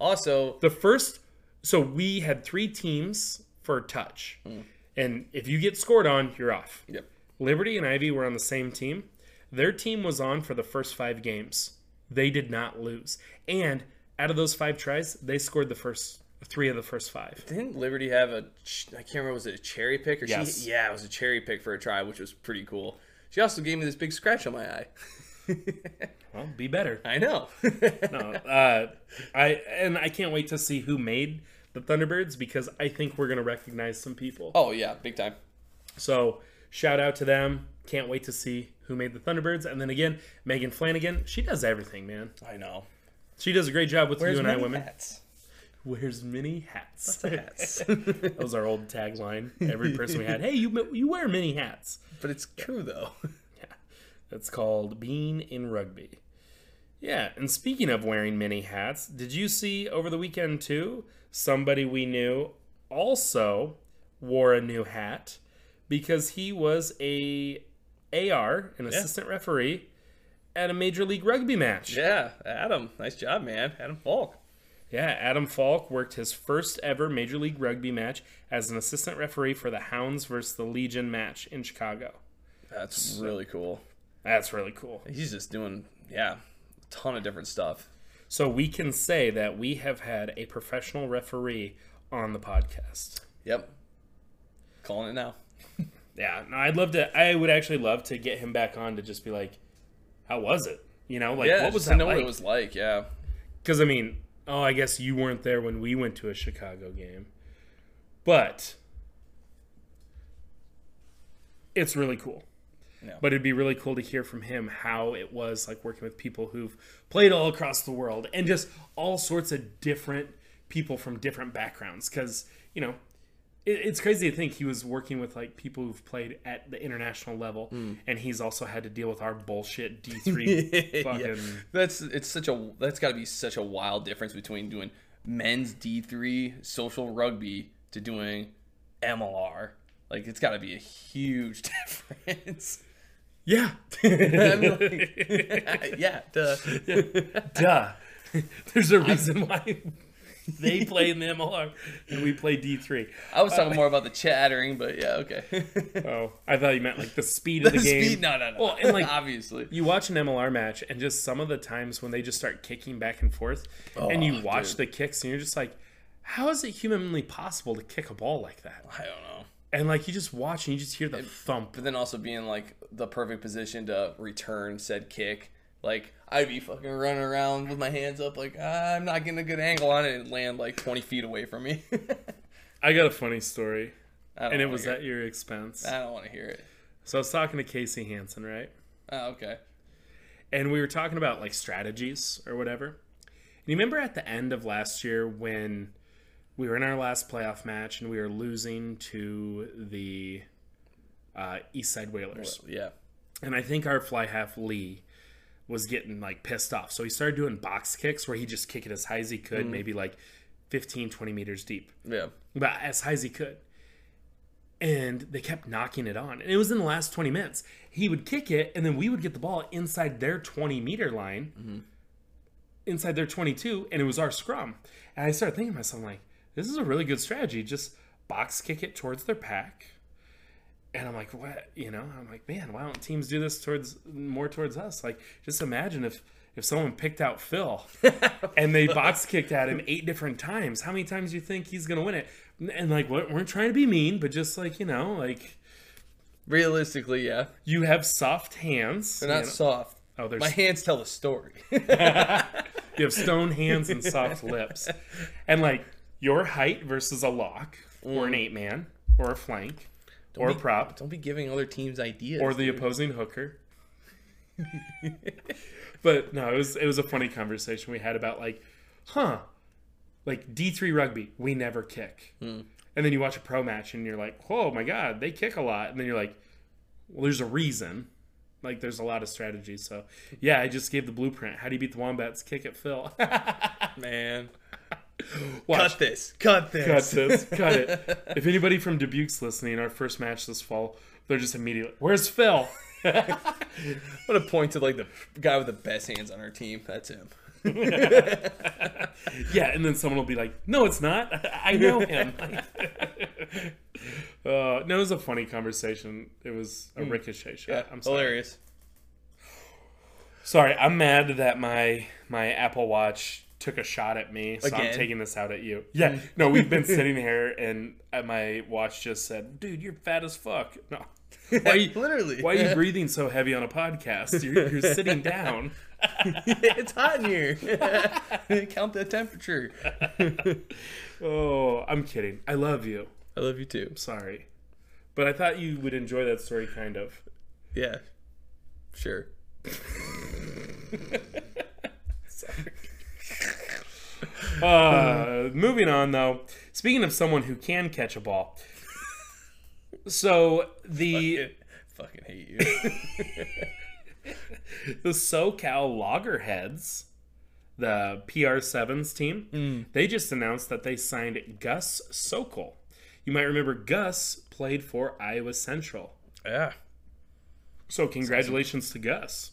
Also, the first so we had three teams for touch hmm. and if you get scored on you're off yep. liberty and ivy were on the same team their team was on for the first five games they did not lose and out of those five tries they scored the first three of the first five Didn't Liberty have a? I can't remember. Was it a cherry pick or Yes. she? Yeah, it was a cherry pick for a try, which was pretty cool. She also gave me this big scratch on my eye. well be better I know. no, uh, i and i can't wait to see who made the thunderbirds because i think we're going to recognize some people oh yeah, big time. So shout out to them. Can't wait to see who made the Thunderbirds. And then again, Megan Flanagan. She does everything, man. I know. She does a great job with Where's you and I many women. hats? Wears many hats. Hats. that was our old tagline. Every person we had, hey, you you wear many hats. but it's true though. Yeah, that's called being in rugby. Yeah, and speaking of wearing many hats, did you see over the weekend too? Somebody we knew also wore a new hat because he was a AR, an assistant referee, at a major league rugby match. Yeah, Adam, nice job, man. Adam Falk. Yeah, Adam Falk worked his first ever Major League Rugby match as an assistant referee for the Hounds versus the Legion match in Chicago. That's really cool. That's really cool. He's just doing yeah, a ton of different stuff. So we can say that we have had a professional referee on the podcast. Yep. Calling it now. Yeah, no, I'd love to. I would actually love to get him back on to just be like, "How was it?" You know, like yeah, what was that know like? what it was like. Yeah. Because I mean, oh, I guess you weren't there when we went to a Chicago game, but it's really cool. Yeah. But it'd be really cool to hear from him how it was like working with people who've played all across the world and just all sorts of different people from different backgrounds. Because you know, it's crazy to think he was working with like people who've played at the international level, hmm. and he's also had to deal with our bullshit D three fucking. yeah. That's it's such a that's got to be such a wild difference between doing men's D three social rugby to doing MLR. Like it's got to be a huge difference. Yeah. Like, yeah, duh. Duh. There's a reason why they play in the MLR and we play D3. I was talking more about the chattering, but yeah, okay. Oh, I thought you meant like the speed of the, The game. no, no, no. Well, and like obviously, you watch an MLR match and just some of the times when they just start kicking back and forth oh, and you watch Oh, dude. the kicks and you're just like, how is it humanly possible to kick a ball like that? I don't know. And like you just watch and you just hear the thump. But then also being like the perfect position to return said kick. Like I'd be fucking running around with my hands up, like ah, I'm not getting a good angle on it, and land like 20 feet away from me. I got a funny story, and it was at your expense. I don't want to hear it. So I was talking to Casey Hansen, right? Oh, okay. and we were talking about like strategies or whatever. And you remember at the end of last year when we were in our last playoff match and we were losing to the uh, East Side Whalers, Yeah. and I think our fly half Lee was getting like pissed off, so he started doing box kicks where he just kick it as high as he could, mm-hmm. maybe like 15, 20 meters deep Yeah. but as high as he could. And they kept knocking it on. And it was in the last 20 minutes. He would kick it, and then we would get the ball inside their 20 meter line, mm-hmm. inside their 22, and it was our scrum. And I started thinking to myself, like, this is a really good strategy. Just box kick it towards their pack. And I'm like, what? You know, I'm like, man, why don't teams do this towards more towards us? Like, just imagine if if someone picked out Phil and they box kicked at him eight different times. How many times do you think he's gonna win it? And like, what? We're trying to be mean, but just like you know, like Realistically, yeah. you have soft hands. They're not you know? soft. Oh, they're My hands tell a story. You have stone hands and soft lips, and like your height versus a lock or an mm. eight man or a flank or be- prop Don't be giving other teams ideas. or the opposing hooker. but no, it was it was a funny conversation we had about like, huh, like D three rugby, we never kick, hmm. and then you watch a pro match and you're like, oh my god, they kick a lot, and then you're like, well, there's a reason. Like there's a lot of strategies. So yeah, I just gave the blueprint. How do you beat the wombats? Kick it, Phil. man. Watch. Cut this. Cut this. cut this, cut it. If anybody from Dubuque's listening, our first match this fall, they're just immediately, where's Phil? I'm gonna point to like the guy with the best hands on our team. That's him. Yeah, and then someone will be like, "No, it's not. I know him." uh, no, it was a funny conversation. It was a ricochet shot. Hmm. Yeah, I'm sorry. hilarious. Sorry, I'm mad that my my Apple Watch took a shot at me, so I'm Hmm. taking this out at you. Yeah, no, we've been sitting here, and uh, my watch just said, "Dude, you're fat as fuck." No, why are you, Literally. why are you breathing so heavy on a podcast? You're, you're sitting down. it's hot in here. Count the temperature. Oh, I'm kidding. I love you. I love you too. Sorry, but I thought you would enjoy that story, kind of. Yeah. Sure. Uh, moving on though. Speaking of someone who can catch a ball, so the Fucking hate you. the SoCal Loggerheads, the PR7s team, they just announced that they signed Gus Sokol. You might remember Gus played for Iowa Central. yeah. So congratulations to Gus.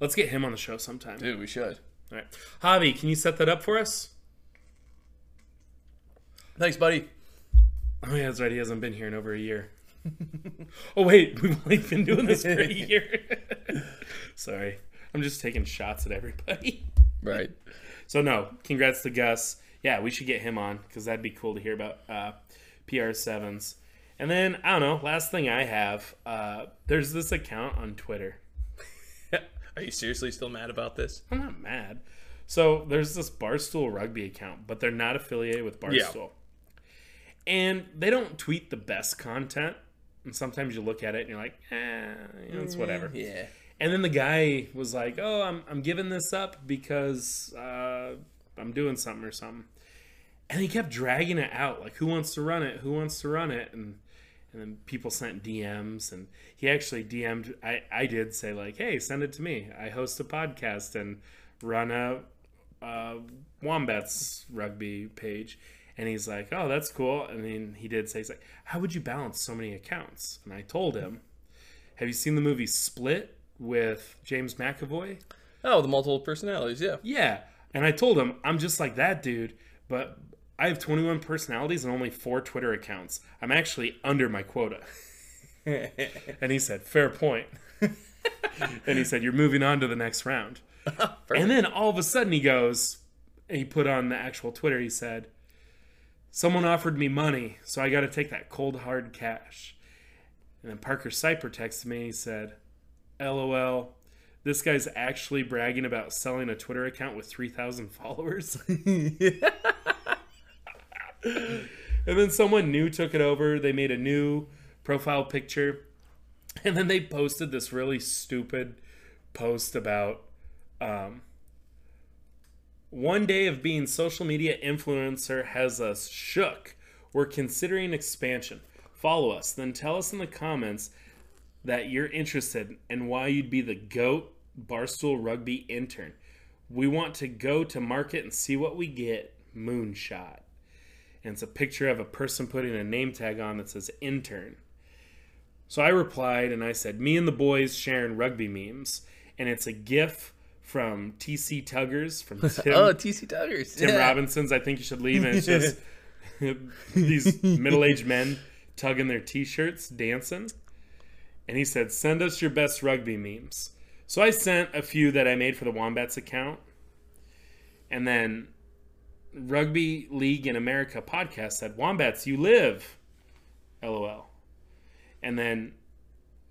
Let's get him on the show sometime. Dude, we should. All right. Javi, can you set that up for us? Thanks, buddy. Oh yeah, that's right. He hasn't been here in over a year. oh wait, we've only been doing this for a year. Sorry, I'm just taking shots at everybody. Right. So no, congrats to Gus. Yeah, we should get him on because that'd be cool to hear about uh, PR sevens. And then I don't know. Last thing I have, uh, there's this account on Twitter. Are you seriously still mad about this? I'm not mad. So there's this Barstool Rugby account, but they're not affiliated with Barstool. And they don't tweet the best content. And sometimes you look at it and you're like, eh, you know, it's whatever. Yeah. And then the guy was like, "Oh, I'm I'm giving this up because uh, I'm doing something or something." And he kept dragging it out, like, "Who wants to run it? Who wants to run it?" And and then people sent DMs, and he actually DM'd. I I did say like, "Hey, send it to me. I host a podcast and run a uh, Wombats rugby page." And he's like, "Oh, that's cool." And then he did say, "He's like, how would you balance so many accounts?" And I told him, "Have you seen the movie Split with James McAvoy?" Oh, the multiple personalities. Yeah. Yeah. And I told him, I'm just like that dude, but I have 21 personalities and only four Twitter accounts. I'm actually under my quota. and he said, Fair point. and he said, You're moving on to the next round. and then all of a sudden he goes, he put on the actual Twitter, he said, Someone offered me money, so I got to take that cold hard cash. And then Parker Cyper texted me, he said, LOL. This guy's actually bragging about selling a Twitter account with 3,000 followers. and then someone new took it over. They made a new profile picture. And then they posted this really stupid post about um, one day of being social media influencer has us shook. We're considering expansion. Follow us, then tell us in the comments that you're interested and why you'd be the GOAT Barstool Rugby intern. We want to go to market and see what we get. Moonshot. And it's a picture of a person putting a name tag on that says intern. So I replied and I said, Me and the boys sharing rugby memes. And it's a GIF from TC Tuggers, from Tim, oh, TC Tuggers. Tim yeah. Robinson's I Think You Should Leave. And it's just these middle aged men tugging their t shirts, dancing. And he said, Send us your best rugby memes. So I sent a few that I made for the Wombats account. And then Rugby League in America podcast said, Wombats, you live. LOL. And then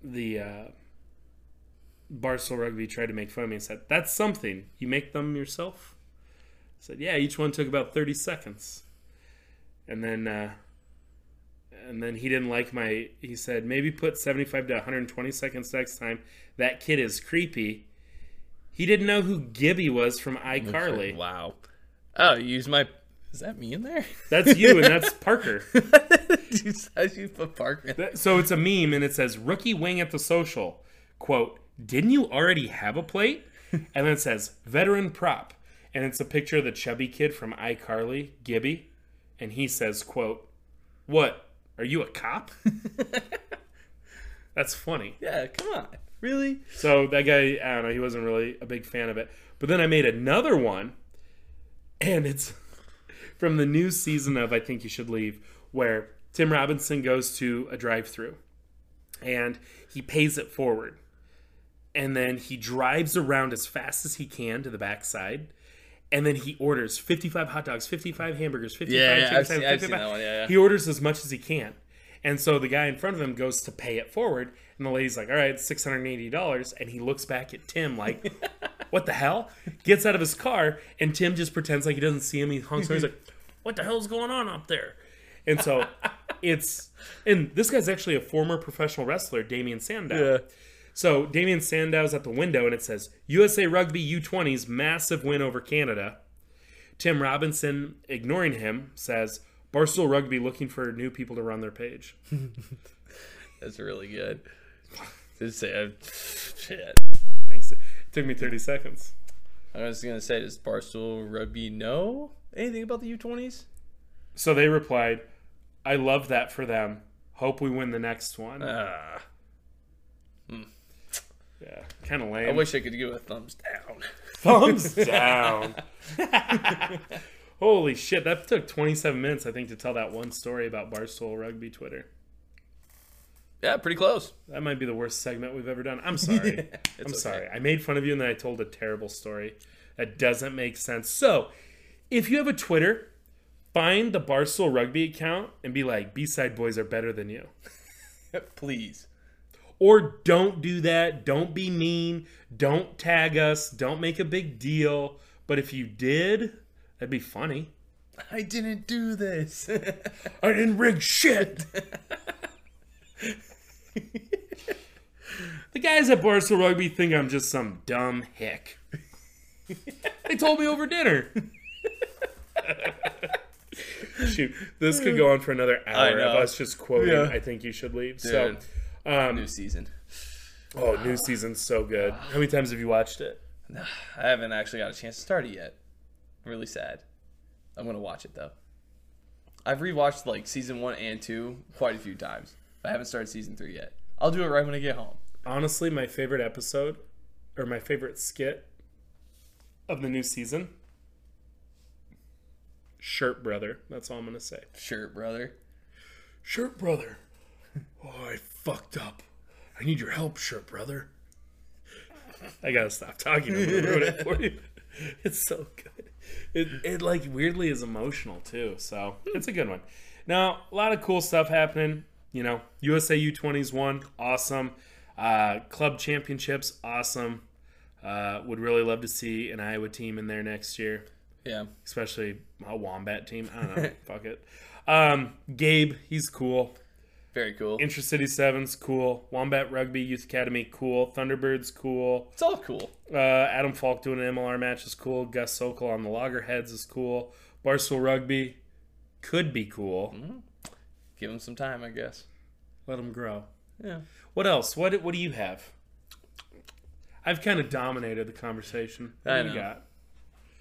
the uh, Barstool Rugby tried to make fun of me and said, That's something. You make them yourself? I said, Yeah, each one took about 30 seconds. And then uh, and then he didn't like my he said maybe put 75 to 120 seconds next time that kid is creepy he didn't know who gibby was from icarly Wow. Oh, you use my. Is that me in there? that's you and that's parker How'd you put Parker? That- so it's a meme and it says rookie wing at the social quote didn't you already have a plate and then it says veteran prop and it's a picture of the chubby kid from icarly gibby and he says quote what are you a cop that's funny Yeah, come on. Really? So that guy, I don't know, he wasn't really a big fan of it. But then I made another one, and it's from the new season of I Think You Should Leave, where Tim Robinson goes to a drive through and he pays it forward. And then he drives around as fast as he can to the backside. And then he orders 55 hot dogs, 55 hamburgers, 55 Yeah, yeah, chicken I've seen- I've seen that one, yeah, yeah. He orders as much as he can. And so the guy in front of him goes to pay it forward, and the lady's like, "All right, six hundred eighty dollars." And he looks back at Tim like, "What the hell?" Gets out of his car, and Tim just pretends like he doesn't see him. He honks. He's like, "What the hell's going on up there?" And so it's and this guy's actually a former professional wrestler, Damien Sandow. Yeah. So Damien Sandow's at the window, and it says USA Rugby U20's massive win over Canada. Tim Robinson, ignoring him, says Barstool Rugby looking for new people to run their page. That's really good. Just say, uh, shit. Thanks. It took me 30 seconds. I was gonna say, does Barstool Rugby know anything about the U20s? So they replied, I love that for them. Hope we win the next one. Ah, yeah, kind of lame. I wish I could give a thumbs down. Thumbs down. Holy shit, that took 27 minutes, I think, to tell that one story about Barstool Rugby Twitter. Yeah, pretty close. That might be the worst segment we've ever done. I'm sorry. I'm okay. sorry. I made fun of you and then I told a terrible story that doesn't make sense. So, if you have a Twitter, find the Barstool Rugby account and be like, B Side Bois are better than you. Please. Or don't do that. Don't be mean. Don't tag us. Don't make a big deal. But if you did, that'd be funny. I didn't do this. I didn't rig shit. the guys at Barstool Rugby think I'm just some dumb hick. they told me over dinner. Shoot, this could go on for another hour of us just quoting. Yeah. I think you should leave. Dude. So, um, New season. oh, new season's so good. How many times have you watched it? I haven't actually got a chance to start it yet. Really sad. I'm gonna watch it though. I've rewatched like season one and two quite a few times. I haven't started season three yet. I'll do it right when I get home. honestly my favorite episode or my favorite skit of the new season shirt brother that's all i'm gonna say Shirt brother. shirt brother oh i fucked up i need your help shirt brother i gotta stop talking i'm gonna ruin it for you it's so good it, it like weirdly is emotional too so it's a good one. Now a lot of cool stuff happening you know. Usa u20s won awesome. Uh, club championships awesome. Uh, would really love to see an iowa team in there next year. Yeah. especially a wombat team i don't know fuck it. Um, gabe he's cool Very cool. Intracity Sevens, cool. Wombat Rugby Youth Academy, cool. Thunderbirds, cool. It's all cool. Uh, Adam Falk doing an MLR match is cool. Gus Sokol on the Loggerheads is cool. Barstool Rugby could be cool. Give him some time, I guess. Let them grow. Yeah. What else? What What do you have? I've kind of dominated the conversation. What I do you know. got?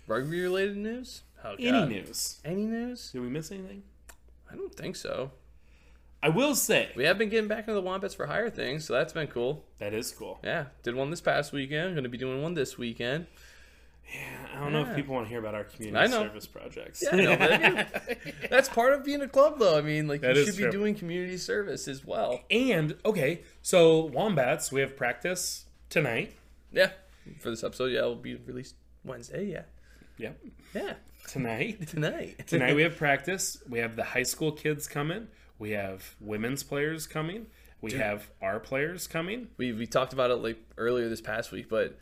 Rugby related news? Oh, Any news? Any news? Did we miss anything? I don't think so. I will say We have been getting back into the Wombats for Hire thing, so that's been cool. that is cool. Yeah, did one this past weekend. Going to be doing one this weekend. Yeah, I don't know if people want to hear about our community service projects. Yeah, I know, but that's part of being a club, though. I mean, like That you should be doing community service as well. And okay, so wombats, we have practice tonight. Yeah, for this episode, yeah, it'll be released Wednesday. Yeah, Yep, yeah, tonight. tonight. Tonight we have practice. We have the high school kids coming. We have women's players coming. We have our players coming. we we talked about it like earlier this past week, but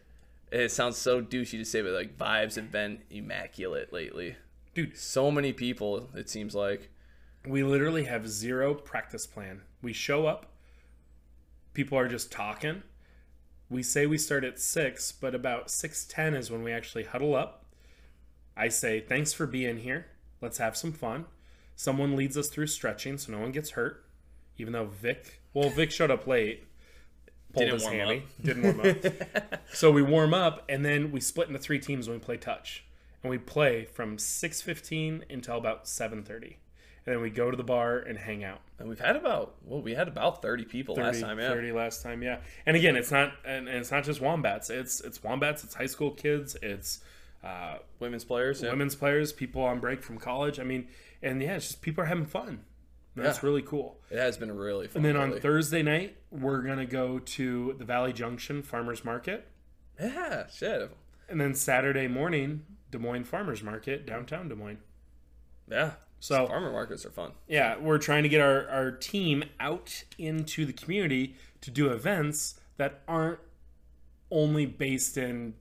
it sounds so douchey to say, but like vibes have been immaculate lately. Dude, So many people, it seems like. we literally have zero practice plan. We show up. People are just talking. We say we start at six, but about six ten is when we actually huddle up. I say, "Thanks for being here. Let's have some fun." Someone leads us through stretching, so no one gets hurt. Even though Vic, well, Vic showed up late, pulled Didn't his hammy, up. didn't warm up. so we warm up, and then we split into three teams when we play touch, and we play from six fifteen until about seven thirty, and then we go to the bar and hang out. And we've had about well, we had about thirty people 30, last time. Yeah, 30 last time, yeah. And again, it's not and, and it's not just wombats. It's it's wombats. It's high school kids. It's uh, women's players. Yeah. women's players, people on break from college. I mean, and yeah, it's just people are having fun. That's Yeah. really cool. It has been really fun. And then on. Thursday night, we're gonna go to the Valley Junction Farmers Market, yeah, shit, and then Saturday morning, Des Moines Farmers Market downtown Des Moines. yeah. So- farmer markets are fun. Yeah, we're trying to get our, our team out into the community to do events that aren't only based in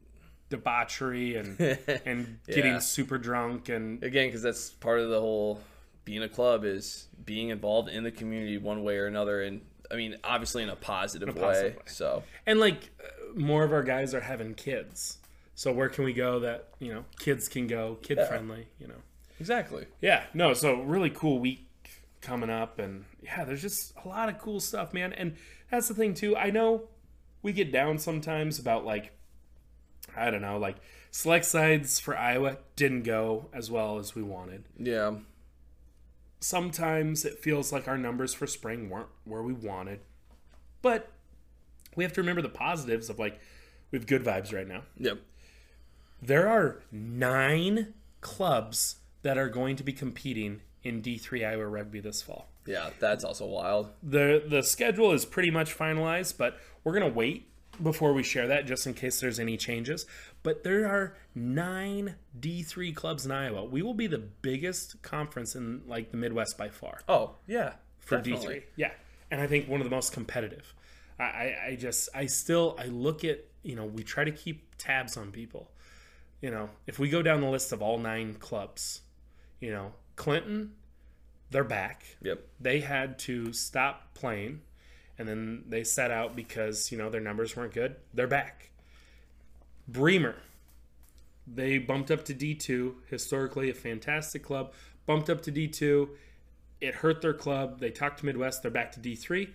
debauchery and and getting Yeah. super drunk and again because that's part of the whole being a club is being involved in the community one way or another and i mean obviously in a positive, way, positive way. so and like uh, more of our guys are having kids. So where can we go that, you know, kids can go, kid friendly, you know. exactly Yeah, no, so really cool week coming up and yeah, there's just a lot of cool stuff, man. And that's the thing too. I know we get down sometimes about like I don't know, like select sides for Iowa didn't go as well as we wanted. yeah Sometimes it feels like our numbers for spring weren't where we wanted. But we have to remember the positives of like we have good vibes right now. yep There are nine clubs that are going to be competing in D3 Iowa Rugby this fall. yeah that's also wild the The schedule is pretty much finalized, but we're gonna wait before we share that just in case there's any changes. But there are nine D3 clubs in Iowa. We will be the biggest conference in like the Midwest by far oh yeah for definitely. D3. Yeah, and I think one of the most competitive. I, I, I just, I still, I look at, you know, we try to keep tabs on people. You know, if we go down the list of all nine clubs, you know, Clinton, they're back. yep They had to stop playing, and then they set out because you know their numbers weren't good. They're back. Bremer, they bumped up to D two. Historically, a fantastic club. Bumped up to D two. It hurt their club. They talked to Midwest. They're back to D three.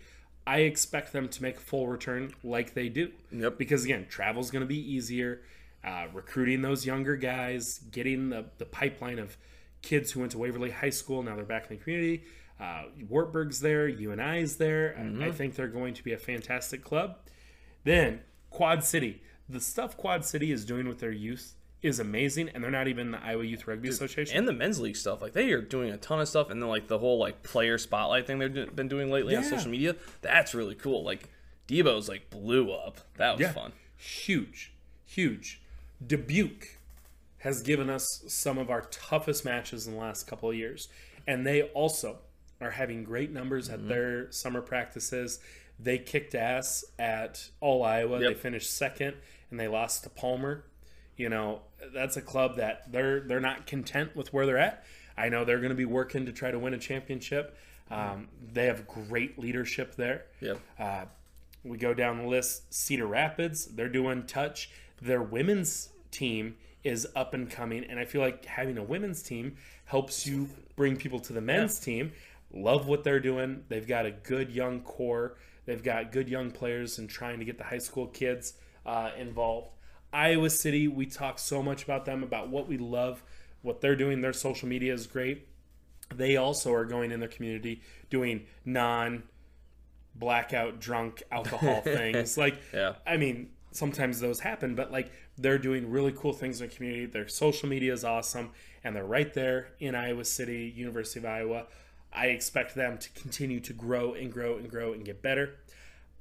I expect them to make a full return like they do. Yep. Because again, travel's going to be easier. Uh, recruiting those younger guys, getting the, the pipeline of kids who went to Waverly High School, now they're back in the community. Uh, Wartburg's there, UNI's there. I, is there. I think they're going to be a fantastic club. Then Quad City, the stuff Quad City is doing with their youth is amazing, and they're not even the Iowa Youth Rugby Association. and the men's league stuff like they are doing a ton of stuff and then like the whole like player spotlight thing they've do- been doing lately on social media that's really cool like debo's like blew up that was yeah, fun huge, huge. Dubuque has given us some of our toughest matches in the last couple of years, and they also are having great numbers Mm-hmm. at their summer practices. They kicked ass at All Iowa. They finished second, and they lost to Palmer. You know, that's a club that they're they're not content with where they're at. I know they're going to be working to try to win a championship. Um, they have great leadership there. Yep. Uh, we go down the list. Cedar Rapids, they're doing touch. Their women's team is up and coming, and I feel like having a women's team helps you bring people to the men's team. Love what they're doing. They've got a good young core. They've got good young players and trying to get the high school kids uh, involved. Iowa City, we talk so much about them, about what we love, what they're doing. Their social media is great. They also are going in their community doing non blackout drunk alcohol things. Like, Yeah. I mean, sometimes those happen, but like they're doing really cool things in the community. Their social media is awesome, and they're right there in Iowa City, University of Iowa. I expect them to continue to grow and grow and grow and get better.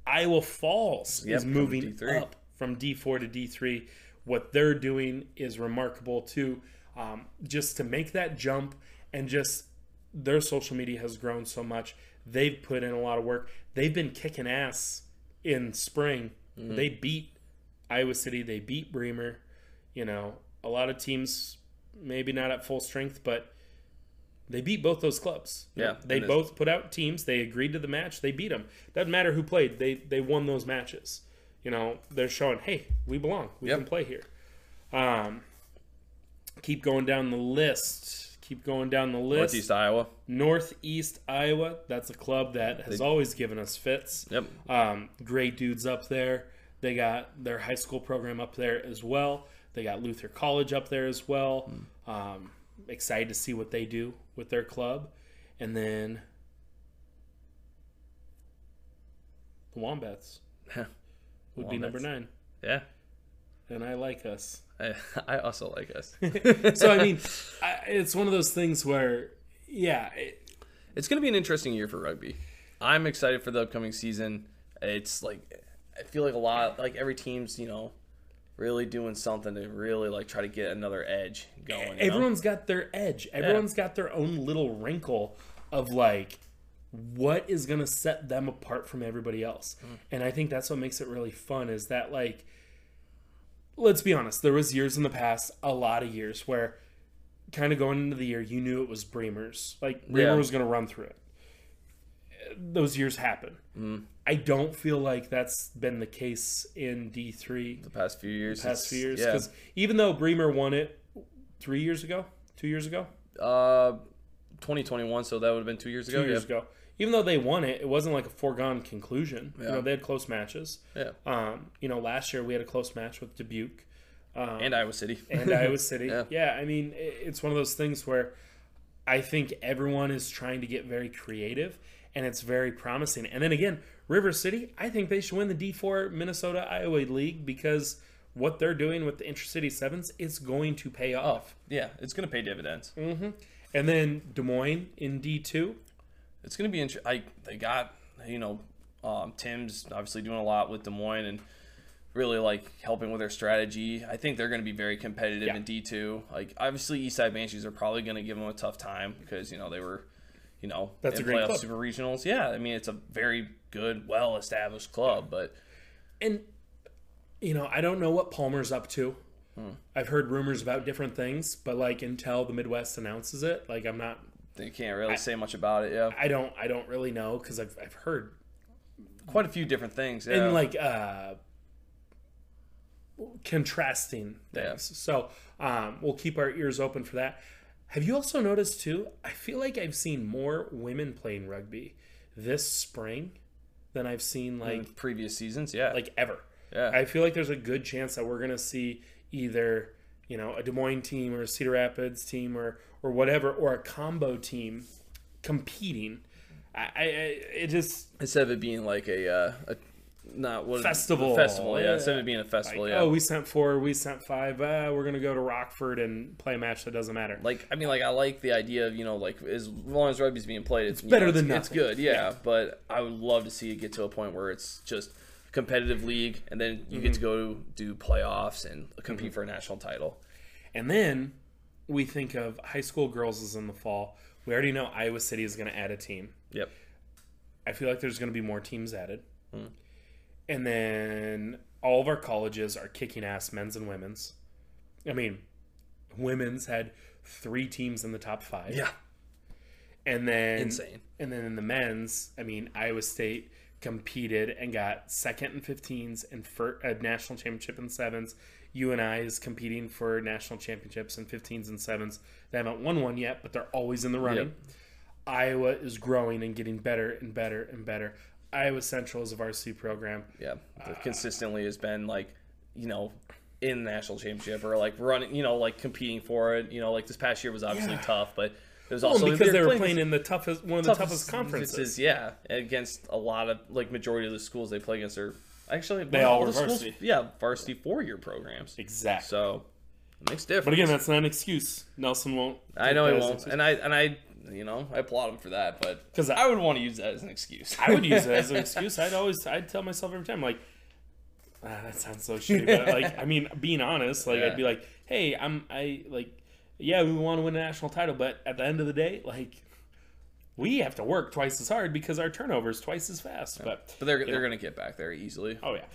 Iowa Falls Yep, is moving D3. up from D4 to D3. What they're doing is remarkable too. Um, just to make that jump and just their social media has grown so much. They've put in a lot of work. They've been kicking ass in spring. Mm-hmm. They beat Iowa City. They beat Bremer. You know, a lot of teams maybe not at full strength, but they beat both those clubs. Yeah, they both put out teams. They agreed to the match. They beat them. Doesn't matter who played. They they won those matches. You know, they're showing, hey, we belong. We Yep. can play here. Um, keep going down the list. Keep going down the list. Northeast Iowa. Northeast Iowa. That's a club that has always given us fits. Yep. Um, great dudes up there. They got their high school program up there as well. They got Luther College up there as well. Um, excited to see what they do with their club. And then the Wombats would be number nine. Yeah. And I like us. I, I also like us. So, I mean, I, it's one of those things where, yeah, it, It's going to be an interesting year for rugby. I'm excited for the upcoming season. It's like I feel like a lot like every team's, you know, really doing something to really like try to get another edge going. you know? everyone's got their edge. Everyone's got their own little wrinkle of like what is going to set them apart from everybody else. Mm. And I think that's what makes it really fun is that like let's be honest, there was years in the past, a lot of years where kind of going into the year you knew it was Bremer's. Like Bremer Yeah. was going to run through it. Those years happen. I don't feel like that's been the case in D3 the past few years. past few years Yeah. because even though Bremer won it three years ago, two years ago, Uh 2021, so that would have been 2 years ago. two years yeah. ago, even though they won it, it wasn't like a foregone conclusion. You Yeah. know, they had close matches. Yeah. Um, you know, last year we had a close match with Dubuque And Iowa City. and Iowa City. Yeah. yeah. I mean, it's one of those things where I think everyone is trying to get very creative, and it's very promising. And then again, River City, I think they should win the D4 Minnesota Iowa League because what they're doing with the Intracity Sevens, is going to pay off. yeah, it's going to pay dividends. And then Des Moines in D2. It's going to be interesting. I they got you know um, Tim's obviously doing a lot with Des Moines and really like helping with their strategy. I think they're going to be very competitive Yeah. in D two. Like obviously Eastside Banshees are probably going to give them a tough time because you know they were you know That's a great club. super regionals. Yeah, I mean it's a very good, well established club, but And, you know, I don't know what Palmer's up to. I've heard rumors about different things, but like until the Midwest announces it, like I'm not, they can't really say much about it. Yeah, I don't, I don't really know because I've, I've heard quite a few different things. Yeah. and like uh contrasting things. Yeah. So um, we'll keep our ears open for that. Have you also noticed too? I feel like I've seen more women playing rugby this spring than I've seen like in previous seasons, yeah, like ever. Yeah. I feel like there's a good chance that we're gonna see either you know a Des Moines team or a Cedar Rapids team or or whatever or a combo team competing. I, I I- it just instead of it being like a, uh, a not what Festival. festival, yeah. Yeah. Instead of it being a festival, like, yeah. oh we sent four, we sent five. Uh, we're gonna go to Rockford and play a match that doesn't matter. Like I mean, like I like the idea of you know like as long as rugby's being played, it's, you better know, than it's, it's good, yeah, Yeah. But I would love to see it get to a point where it's just competitive league, and then you get to Mm-hmm. go do playoffs and compete for a national title. And then we think of high school girls is in the fall. We already know Iowa City is going to add a team. Yep. I feel like there's going to be more teams added. Hmm. And then all of our colleges are kicking ass, men's and women's. I mean, women's had three teams in the top five. Yeah. And then Insane. And then in the men's, I mean, Iowa State competed and got second in 15s and for a uh, national championship in sevens. UNI is competing for national championships in 15s and sevens. They haven't won one yet, but they're always in the running. Yep. Iowa is growing and getting better and better and better. Iowa Central is a varsity program. Yeah, uh, consistently has been like, you know, in the national championship or like running, you know, like competing for it. You know, like this past year was obviously Yeah. tough, but it was Well, also because they were playing playing in the toughest, one of the toughest, toughest conferences. Yeah, against a lot of like majority of the schools they play against are actually They all were the schools- varsity. Yeah, varsity four year programs. Exactly. So it makes difference. But again, that's not an excuse. Nelson won't. I know he won't, excuse. and I and I, you know, I applaud him for that. But because I would want to use that as an excuse. I would use it as an excuse. I'd always, I'd tell myself every time, like, ah, that sounds so shitty. But like, I mean, being honest, like, Yeah. I'd be like, hey, I'm, I like, yeah, we want to win a national title, but at the end of the day, like, we have to work twice as hard because our turnover is twice as fast. But, But they're they're know. gonna get back there easily. oh yeah.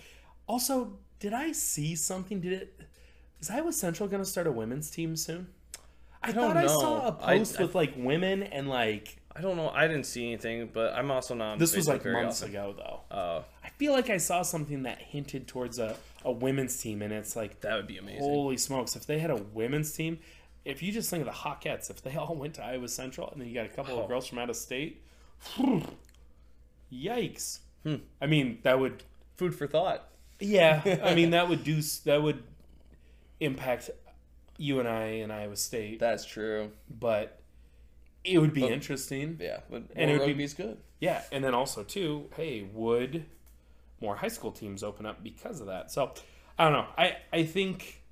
Also, did I see something? Did it? Is Iowa Central to start a women's team soon? I, don't thought I saw a post I- with like women and like I don't know. I didn't see anything, but I'm also not. this was like months often. ago though. Oh, I feel like I saw something that hinted towards a, a women's team, and it's like, that would be amazing. holy smokes! If they had a women's team, if you just think of the Hawkettes, if they all went to Iowa Central, and then you got a couple Oh. of girls from out of state, yikes! Hmm. I mean, that would, Food for thought. yeah, I mean, that would do, that would impact you and I and Iowa State, That's true. but it would be interesting. Yeah, but And it would be- rugby's good. Yeah, and then also too, hey, would more high school teams open up because of that? So I don't know. I I think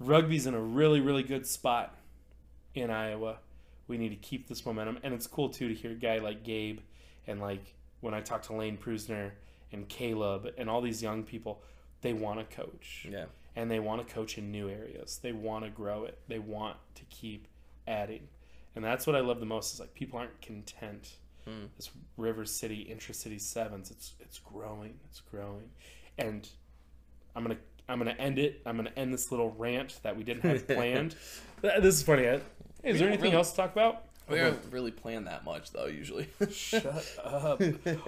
rugby's in a really really good spot in Iowa. We need to keep this momentum, and it's cool too to hear a guy like Gabe and like when I talk to Lane Prusner and Caleb and all these young people, they want to coach. Yeah. And they want to coach in new areas. They want to grow it. They want to keep adding. And that's what I love the most is like people aren't content. Hmm. This River City intra-city sevens, it's it's growing, it's growing. And I'm gonna I'm gonna end it. I'm gonna end this little rant that we didn't have planned. This is funny. Is there anything really- else to talk about? We don't really plan that much though. Usually. Shut up.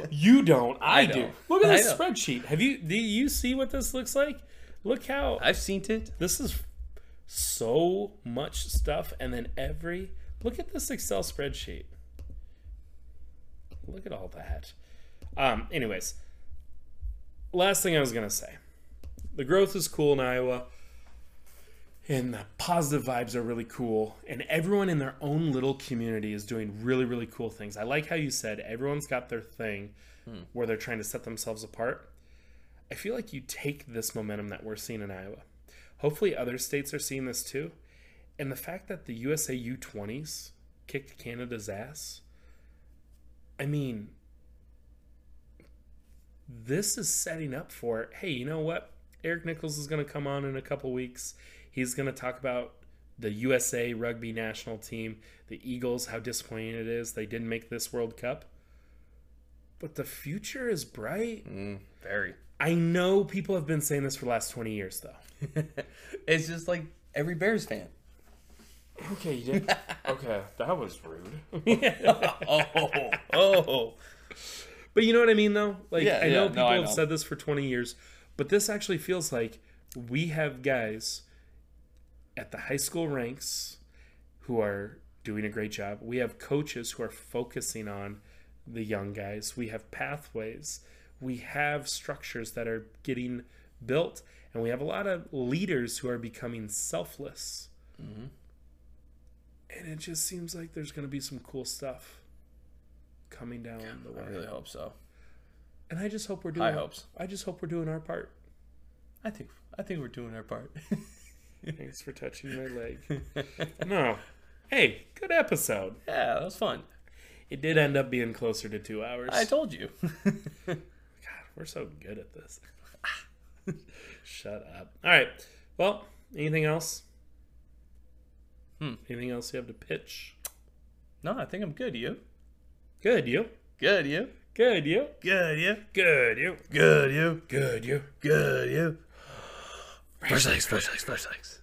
You don't. I, I do. Look at this spreadsheet. Have you? Do you see what this looks like? Look how I've seen it. this is so much stuff, and then every look at this Excel spreadsheet. Look at all that. Um. Anyways, last thing I was gonna say, the growth is cool in Iowa. And the positive vibes are really cool. And everyone in their own little community is doing really, really cool things. I like how you said everyone's got their thing where they're trying to set themselves apart. I feel like you take this momentum that we're seeing in Iowa. Hopefully, other states are seeing this too. And the fact that the USA U20s kicked Canada's ass, I mean, this is setting up for hey, you know what? Eric Nichols is going to come on in a couple weeks. He's going to talk about the USA rugby national team, the Eagles, how disappointing it is they didn't make this World Cup. But the future is bright. Mm, very. I know people have been saying this for the last 20 years, though. It's just like every Bears fan. Okay, you did. okay, that was rude. Oh, oh. But you know what I mean, though? Like, Yeah, I yeah, know no, people I have know. said this for 20 years, but this actually feels like we have guys at the high school ranks who are doing a great job. We have coaches who are focusing on the young guys. We have pathways. We have structures that are getting built. And we have a lot of leaders who are becoming selfless. Mm-hmm. And it just seems like there's going to be some cool stuff coming down the way. I really hope so. And I just hope we're doing. High hopes. I just hope we're doing our part. I think I think we're doing our part. Thanks for touching my leg. no, hey, good episode. yeah, that was fun. It did end up being closer to two hours. I told you. We're so good at this. Shut up. All right. Well, anything else? Hmm. Anything else you have to pitch? no, I think I'm good. You? Good, you. Good. You? Good, you. Good. You? Good, you. Good. You? Good, you. Good. You? Fresh legs. Fresh legs. Fresh legs.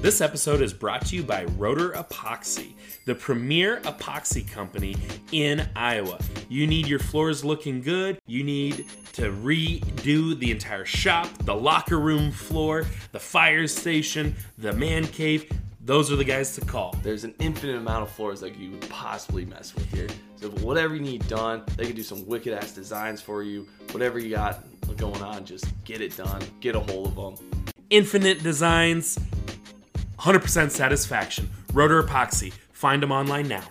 This episode is brought to you by Rotor Epoxy, the premier epoxy company in Iowa. You need your floors looking good, you need to redo the entire shop, the locker room floor, the fire station, the man cave. Those are the guys to call. There's an infinite amount of floors that you could possibly mess with here. So whatever you need done, they can do some wicked ass designs for you. Whatever you got going on, just get it done. Get a hold of them. Infinite designs, 100% satisfaction. Rotor Epoxy. Find them online now.